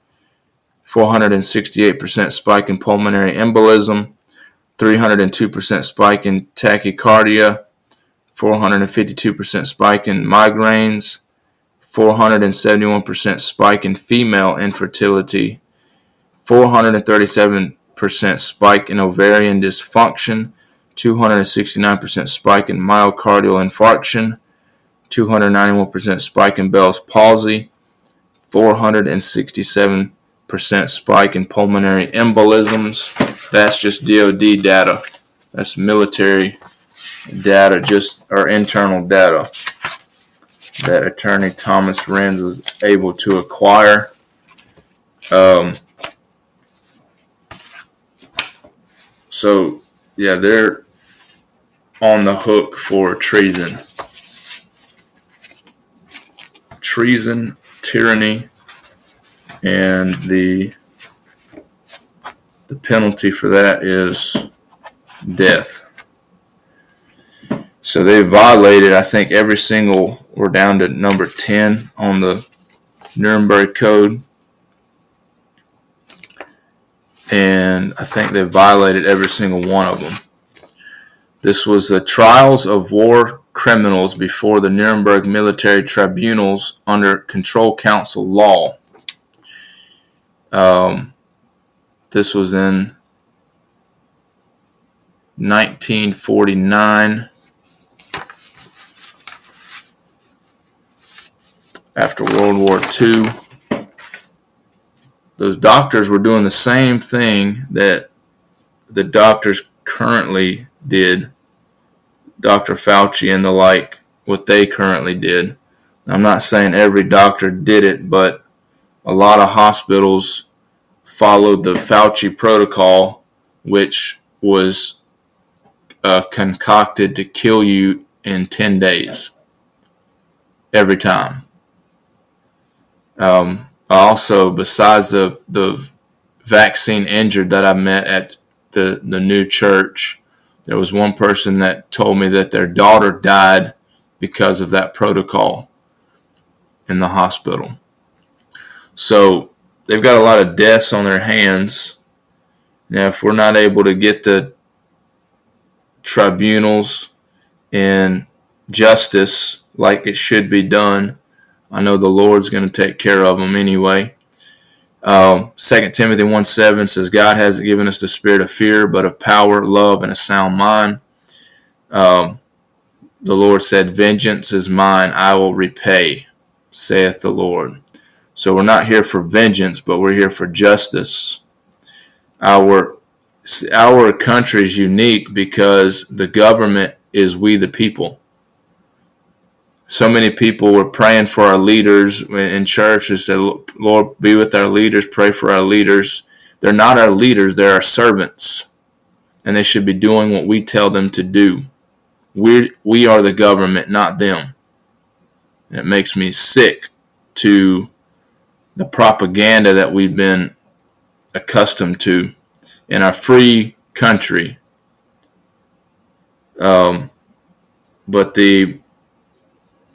468% spike in pulmonary embolism, 302% spike in tachycardia, 452% spike in migraines, 471% spike in female infertility, 437% spike in ovarian dysfunction, 269% spike in myocardial infarction, 291% spike in Bell's palsy, 467% spike in pulmonary embolisms. That's just DoD data. That's military data, just our internal data that attorney Thomas Renz was able to acquire. Um, so, yeah, they're on the hook for treason. Treason, tyranny, and the the penalty for that is death. So they violated, I think, every single, we're down to number 10 on the Nuremberg Code. And I think they violated every single one of them. This was the trials of war criminals before the Nuremberg military tribunals under Control Council law. Um, this was in 1949. after World War II. Those doctors were doing the same thing that the doctors currently did, Dr. Fauci and the like, what they currently did. I'm not saying every doctor did it, but a lot of hospitals followed the Fauci protocol, which was uh, concocted to kill you in 10 days every time. Um, also, besides the the vaccine injured that I met at the the new church, there was one person that told me that their daughter died because of that protocol in the hospital. So they've got a lot of deaths on their hands. Now, if we're not able to get the tribunals in justice like it should be done, I know the Lord's going to take care of them anyway. Um, 2 Timothy 1 7 says, God hasn't given us the spirit of fear, but of power, love, and a sound mind. Um, the Lord said, Vengeance is mine, I will repay, saith the Lord. So we're not here for vengeance, but we're here for justice. Our our country is unique because the government is we the people so many people were praying for our leaders in church and said, Lord, be with our leaders, pray for our leaders. They're not our leaders, they're our servants. And they should be doing what we tell them to do. we we are the government, not them. And it makes me sick to the propaganda that we've been accustomed to in our free country. Um, but the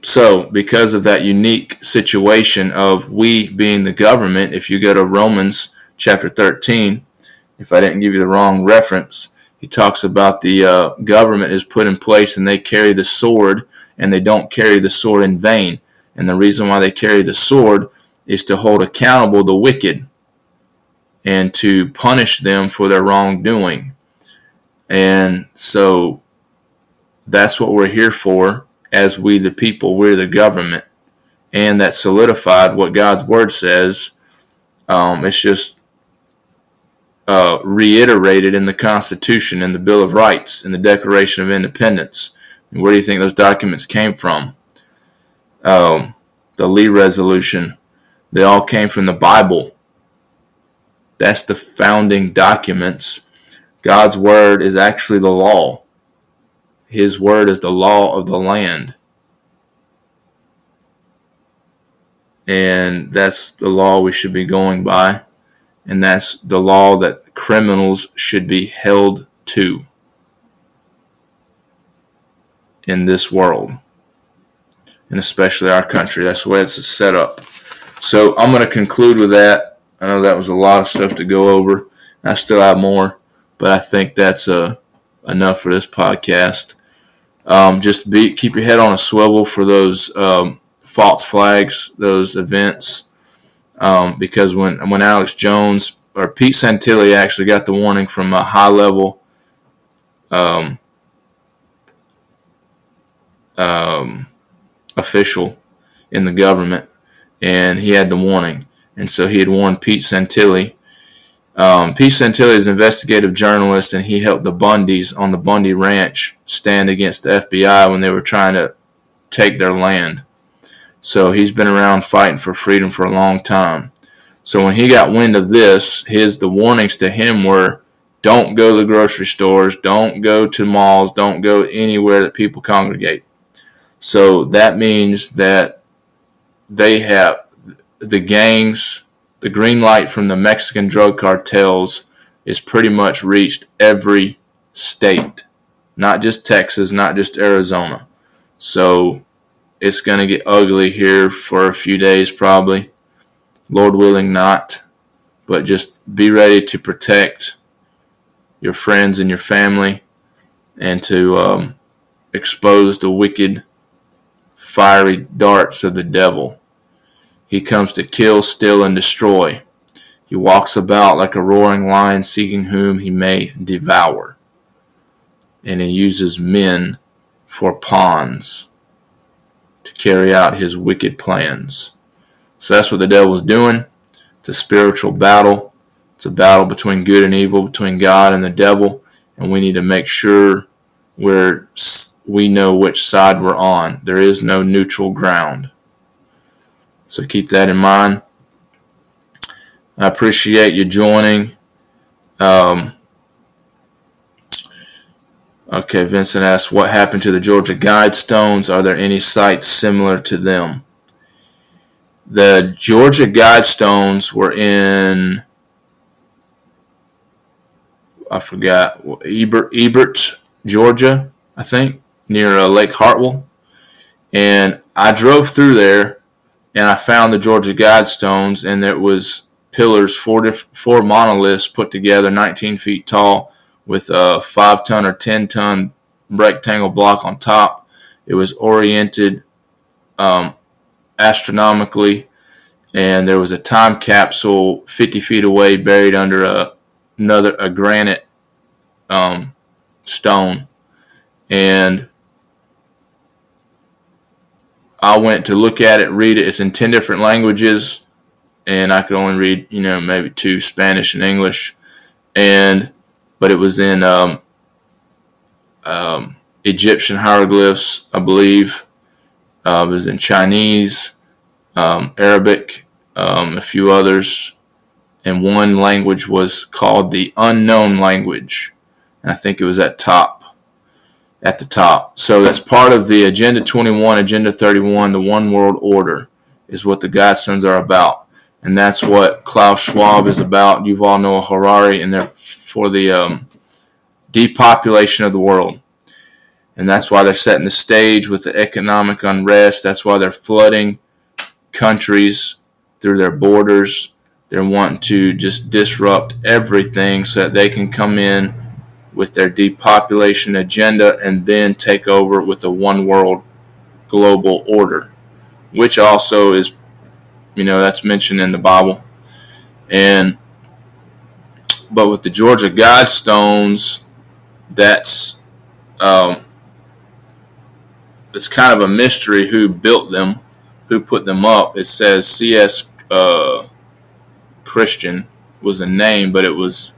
so, because of that unique situation of we being the government, if you go to Romans chapter 13, if I didn't give you the wrong reference, he talks about the uh, government is put in place and they carry the sword and they don't carry the sword in vain. And the reason why they carry the sword is to hold accountable the wicked and to punish them for their wrongdoing. And so that's what we're here for as we the people, we're the government. And that solidified what God's word says. Um, it's just uh, reiterated in the Constitution, in the Bill of Rights, in the Declaration of Independence. And where do you think those documents came from? Um, the Lee Resolution. They all came from the Bible. That's the founding documents. God's Word is actually the law. His Word is the law of the land. And that's the law we should be going by. And that's the law that criminals should be held to in this world. And especially our country. That's the way it's set up. So I'm going to conclude with that. I know that was a lot of stuff to go over. I still have more, but I think that's uh, enough for this podcast. Um, just be keep your head on a swivel for those um, false flags, those events, um, because when when Alex Jones or Pete Santilli actually got the warning from a high level um, um, official in the government, and he had the warning, and so he had warned Pete Santilli. Um, Pete Santilli is an investigative journalist, and he helped the Bundys on the Bundy Ranch stand against the FBI when they were trying to take their land. So he's been around fighting for freedom for a long time. So when he got wind of this, his the warnings to him were don't go to the grocery stores, don't go to malls, don't go anywhere that people congregate. So that means that they have the gangs, the green light from the Mexican drug cartels is pretty much reached every state, not just Texas, not just Arizona. So it's going to get ugly here for a few days, probably. Lord willing, not. But just be ready to protect your friends and your family and to um, expose the wicked, fiery darts of the devil. He comes to kill, steal, and destroy. He walks about like a roaring lion seeking whom he may devour. And he uses men for pawns to carry out his wicked plans. So that's what the devil's doing. It's a spiritual battle. It's a battle between good and evil, between God and the devil, and we need to make sure we're we know which side we're on. There is no neutral ground. So keep that in mind. I appreciate you joining. Um, Okay, Vincent asks, what happened to the Georgia Guidestones? Are there any sites similar to them? The Georgia Guidestones were in, I forgot, Ebert, Ebert, Georgia, I think, near uh, Lake Hartwell. And I drove through there and I found the Georgia Guidestones, and there was pillars, four, diff- four monoliths put together, 19 feet tall with a five ton or 10 ton rectangle block on top. It was oriented um, astronomically, and there was a time capsule 50 feet away buried under a, another a granite um, stone. And I went to look at it, read it. It's in 10 different languages, and I could only read, you know, maybe two Spanish and English. And but it was in um, um, Egyptian hieroglyphs, I believe. Uh, it was in Chinese, um, Arabic, um, a few others, and one language was called the unknown language, and I think it was at top, at the top. So that's part of the Agenda 21, Agenda 31, the One World Order, is what the Guidestones are about, and that's what Klaus Schwab is about. Yuval Noah Harari, and they're for the um, depopulation of the world. And that's why they're setting the stage with the economic unrest. That's why they're flooding countries through their borders. They're wanting to just disrupt everything so that they can come in with their depopulation agenda and then take over with a one world global order, which also is, you know, that's mentioned in the Bible. And but with the Georgia Guidestones, that's um, it's kind of a mystery who built them, who put them up. It says C.S. Uh, Christian was a name, but it was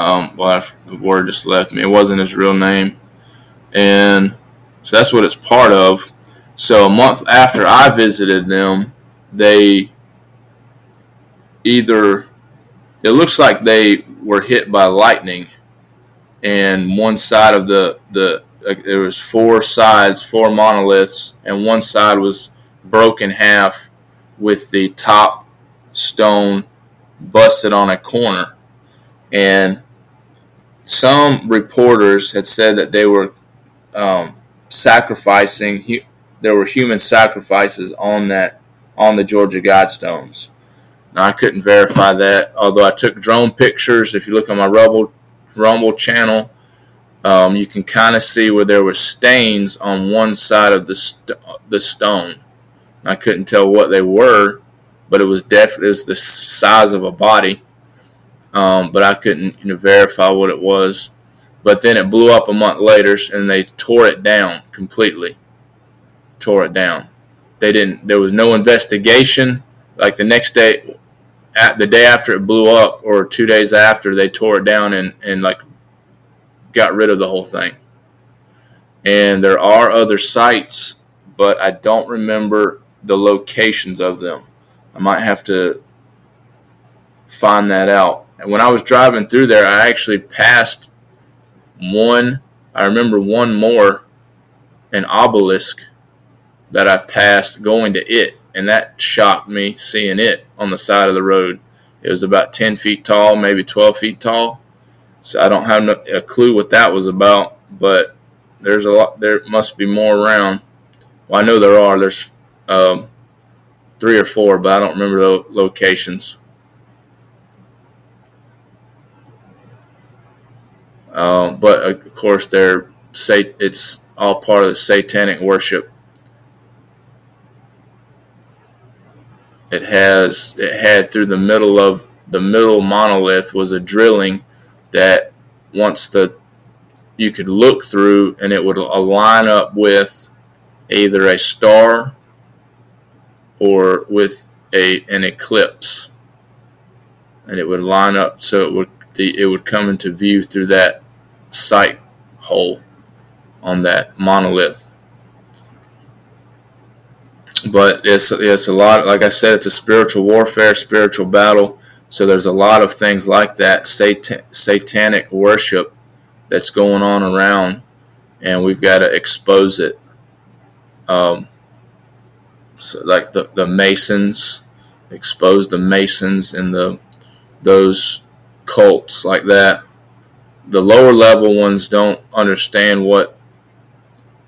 Um, well, the word just left me. It wasn't his real name, and so that's what it's part of. So a month after I visited them, they either it looks like they were hit by lightning, and one side of the the like there was four sides, four monoliths, and one side was broken half with the top stone busted on a corner. And some reporters had said that they were um, sacrificing. There were human sacrifices on that on the Georgia Guidestones. Now I couldn't verify that, although I took drone pictures. If you look on my Rumble Rumble channel, um, you can kind of see where there were stains on one side of the st- the stone. I couldn't tell what they were, but it was definitely the size of a body. Um, but I couldn't you know, verify what it was. But then it blew up a month later, and they tore it down completely. Tore it down. They didn't. There was no investigation. Like the next day, at the day after it blew up, or two days after, they tore it down and and like got rid of the whole thing. And there are other sites, but I don't remember the locations of them. I might have to find that out. And when I was driving through there, I actually passed one, I remember one more, an obelisk that I passed going to it. And that shocked me seeing it on the side of the road. It was about 10 feet tall, maybe 12 feet tall. So I don't have a clue what that was about, but there's a lot, there must be more around. Well, I know there are. There's um, three or four, but I don't remember the locations. Uh, but of course, they're it's all part of the satanic worship. It has it had through the middle of the middle monolith was a drilling that once the you could look through and it would align up with either a star or with a an eclipse, and it would line up so it would the, it would come into view through that sight hole on that monolith. But it's it's a lot. Like I said, it's a spiritual warfare, spiritual battle. So there's a lot of things like that, satan, satanic worship that's going on around, and we've got to expose it. Um, so like the, the Masons, expose the Masons and the those cults like that. The lower level ones don't understand what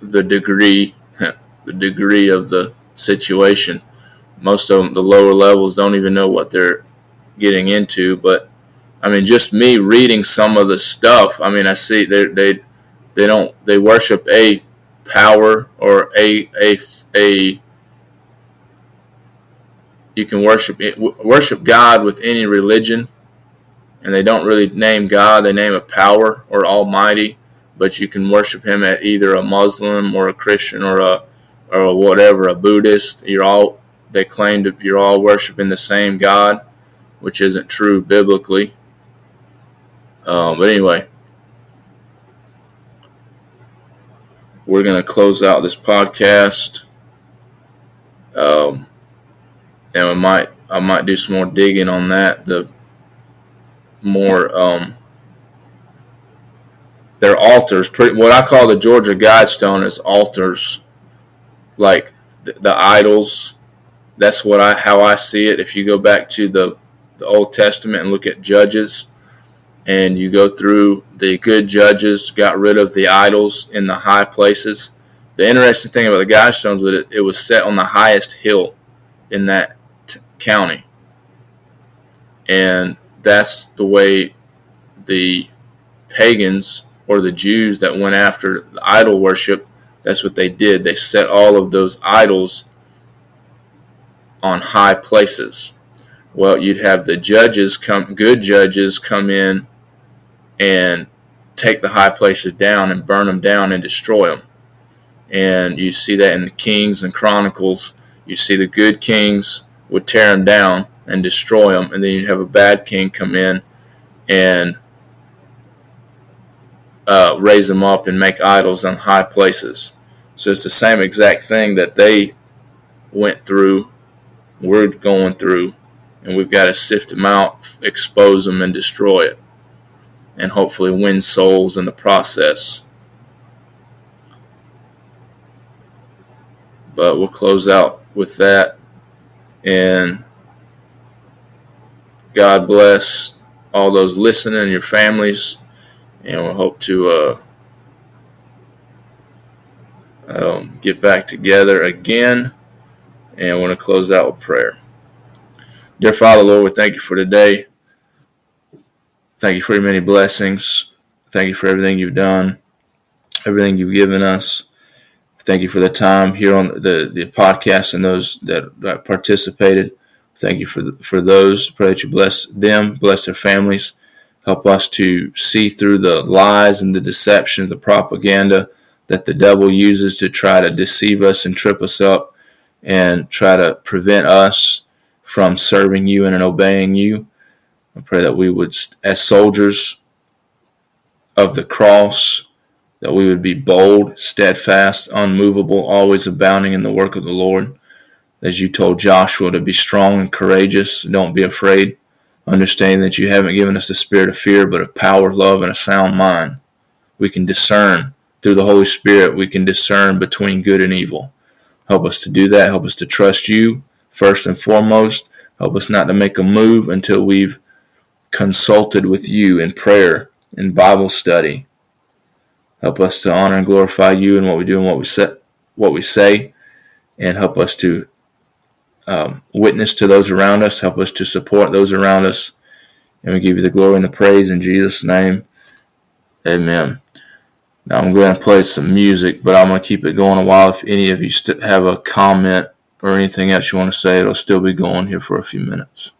the degree the degree of the situation. Most of them, the lower levels, don't even know what they're getting into. But I mean, just me reading some of the stuff. I mean, I see they they they don't they worship a power or a a a you can worship worship God with any religion, and they don't really name God; they name a power or Almighty. But you can worship Him at either a Muslim or a Christian or a or whatever, a Buddhist. You're all they claim to you're all worshiping the same God, which isn't true biblically. Um, but anyway, we're gonna close out this podcast. Um, and I might I might do some more digging on that. The more um, their altars, pretty what I call the Georgia Guidestone is altars, like the, the idols. That's what I how I see it. If you go back to the the Old Testament and look at Judges, and you go through the good judges got rid of the idols in the high places. The interesting thing about the Guidestones was it, it was set on the highest hill in that county. And that's the way the pagans or the Jews that went after idol worship, that's what they did. They set all of those idols on high places. Well, you'd have the judges come, good judges come in and take the high places down and burn them down and destroy them. And you see that in the Kings and Chronicles. You see the good kings would tear them down and destroy them, and then you'd have a bad king come in and uh, raise them up and make idols on high places. So it's the same exact thing that they went through, we're going through, and we've got to sift them out, expose them, and destroy it, and hopefully win souls in the process. But we'll close out with that. And God bless all those listening, and your families, and we'll hope to uh, um, get back together again. And I want to close out with prayer. Dear Father, Lord, we thank you for today. Thank you for your many blessings. Thank you for everything you've done, everything you've given us. Thank you for the time here on the, the podcast and those that, that participated. Thank you for the, for those. Pray that you bless them, bless their families. Help us to see through the lies and the deception, the propaganda that the devil uses to try to deceive us and trip us up and try to prevent us from serving you and obeying you. I pray that we would, as soldiers of the cross, that we would be bold, steadfast, unmovable, always abounding in the work of the Lord. As you told Joshua to be strong and courageous, don't be afraid, Understand that you haven't given us the spirit of fear, but of power, love, and a sound mind. We can discern through the Holy Spirit, we can discern between good and evil. Help us to do that. Help us to trust you first and foremost. Help us not to make a move until we've consulted with you in prayer, in Bible study. Help us to honor and glorify you in what we do and what we say, what we say, and help us to um, witness to those around us. Help us to support those around us. And we give you the glory and the praise in Jesus' name. Amen. Now I'm going to play some music, but I'm going to keep it going a while. If any of you have a comment or anything else you want to say, it'll still be going here for a few minutes.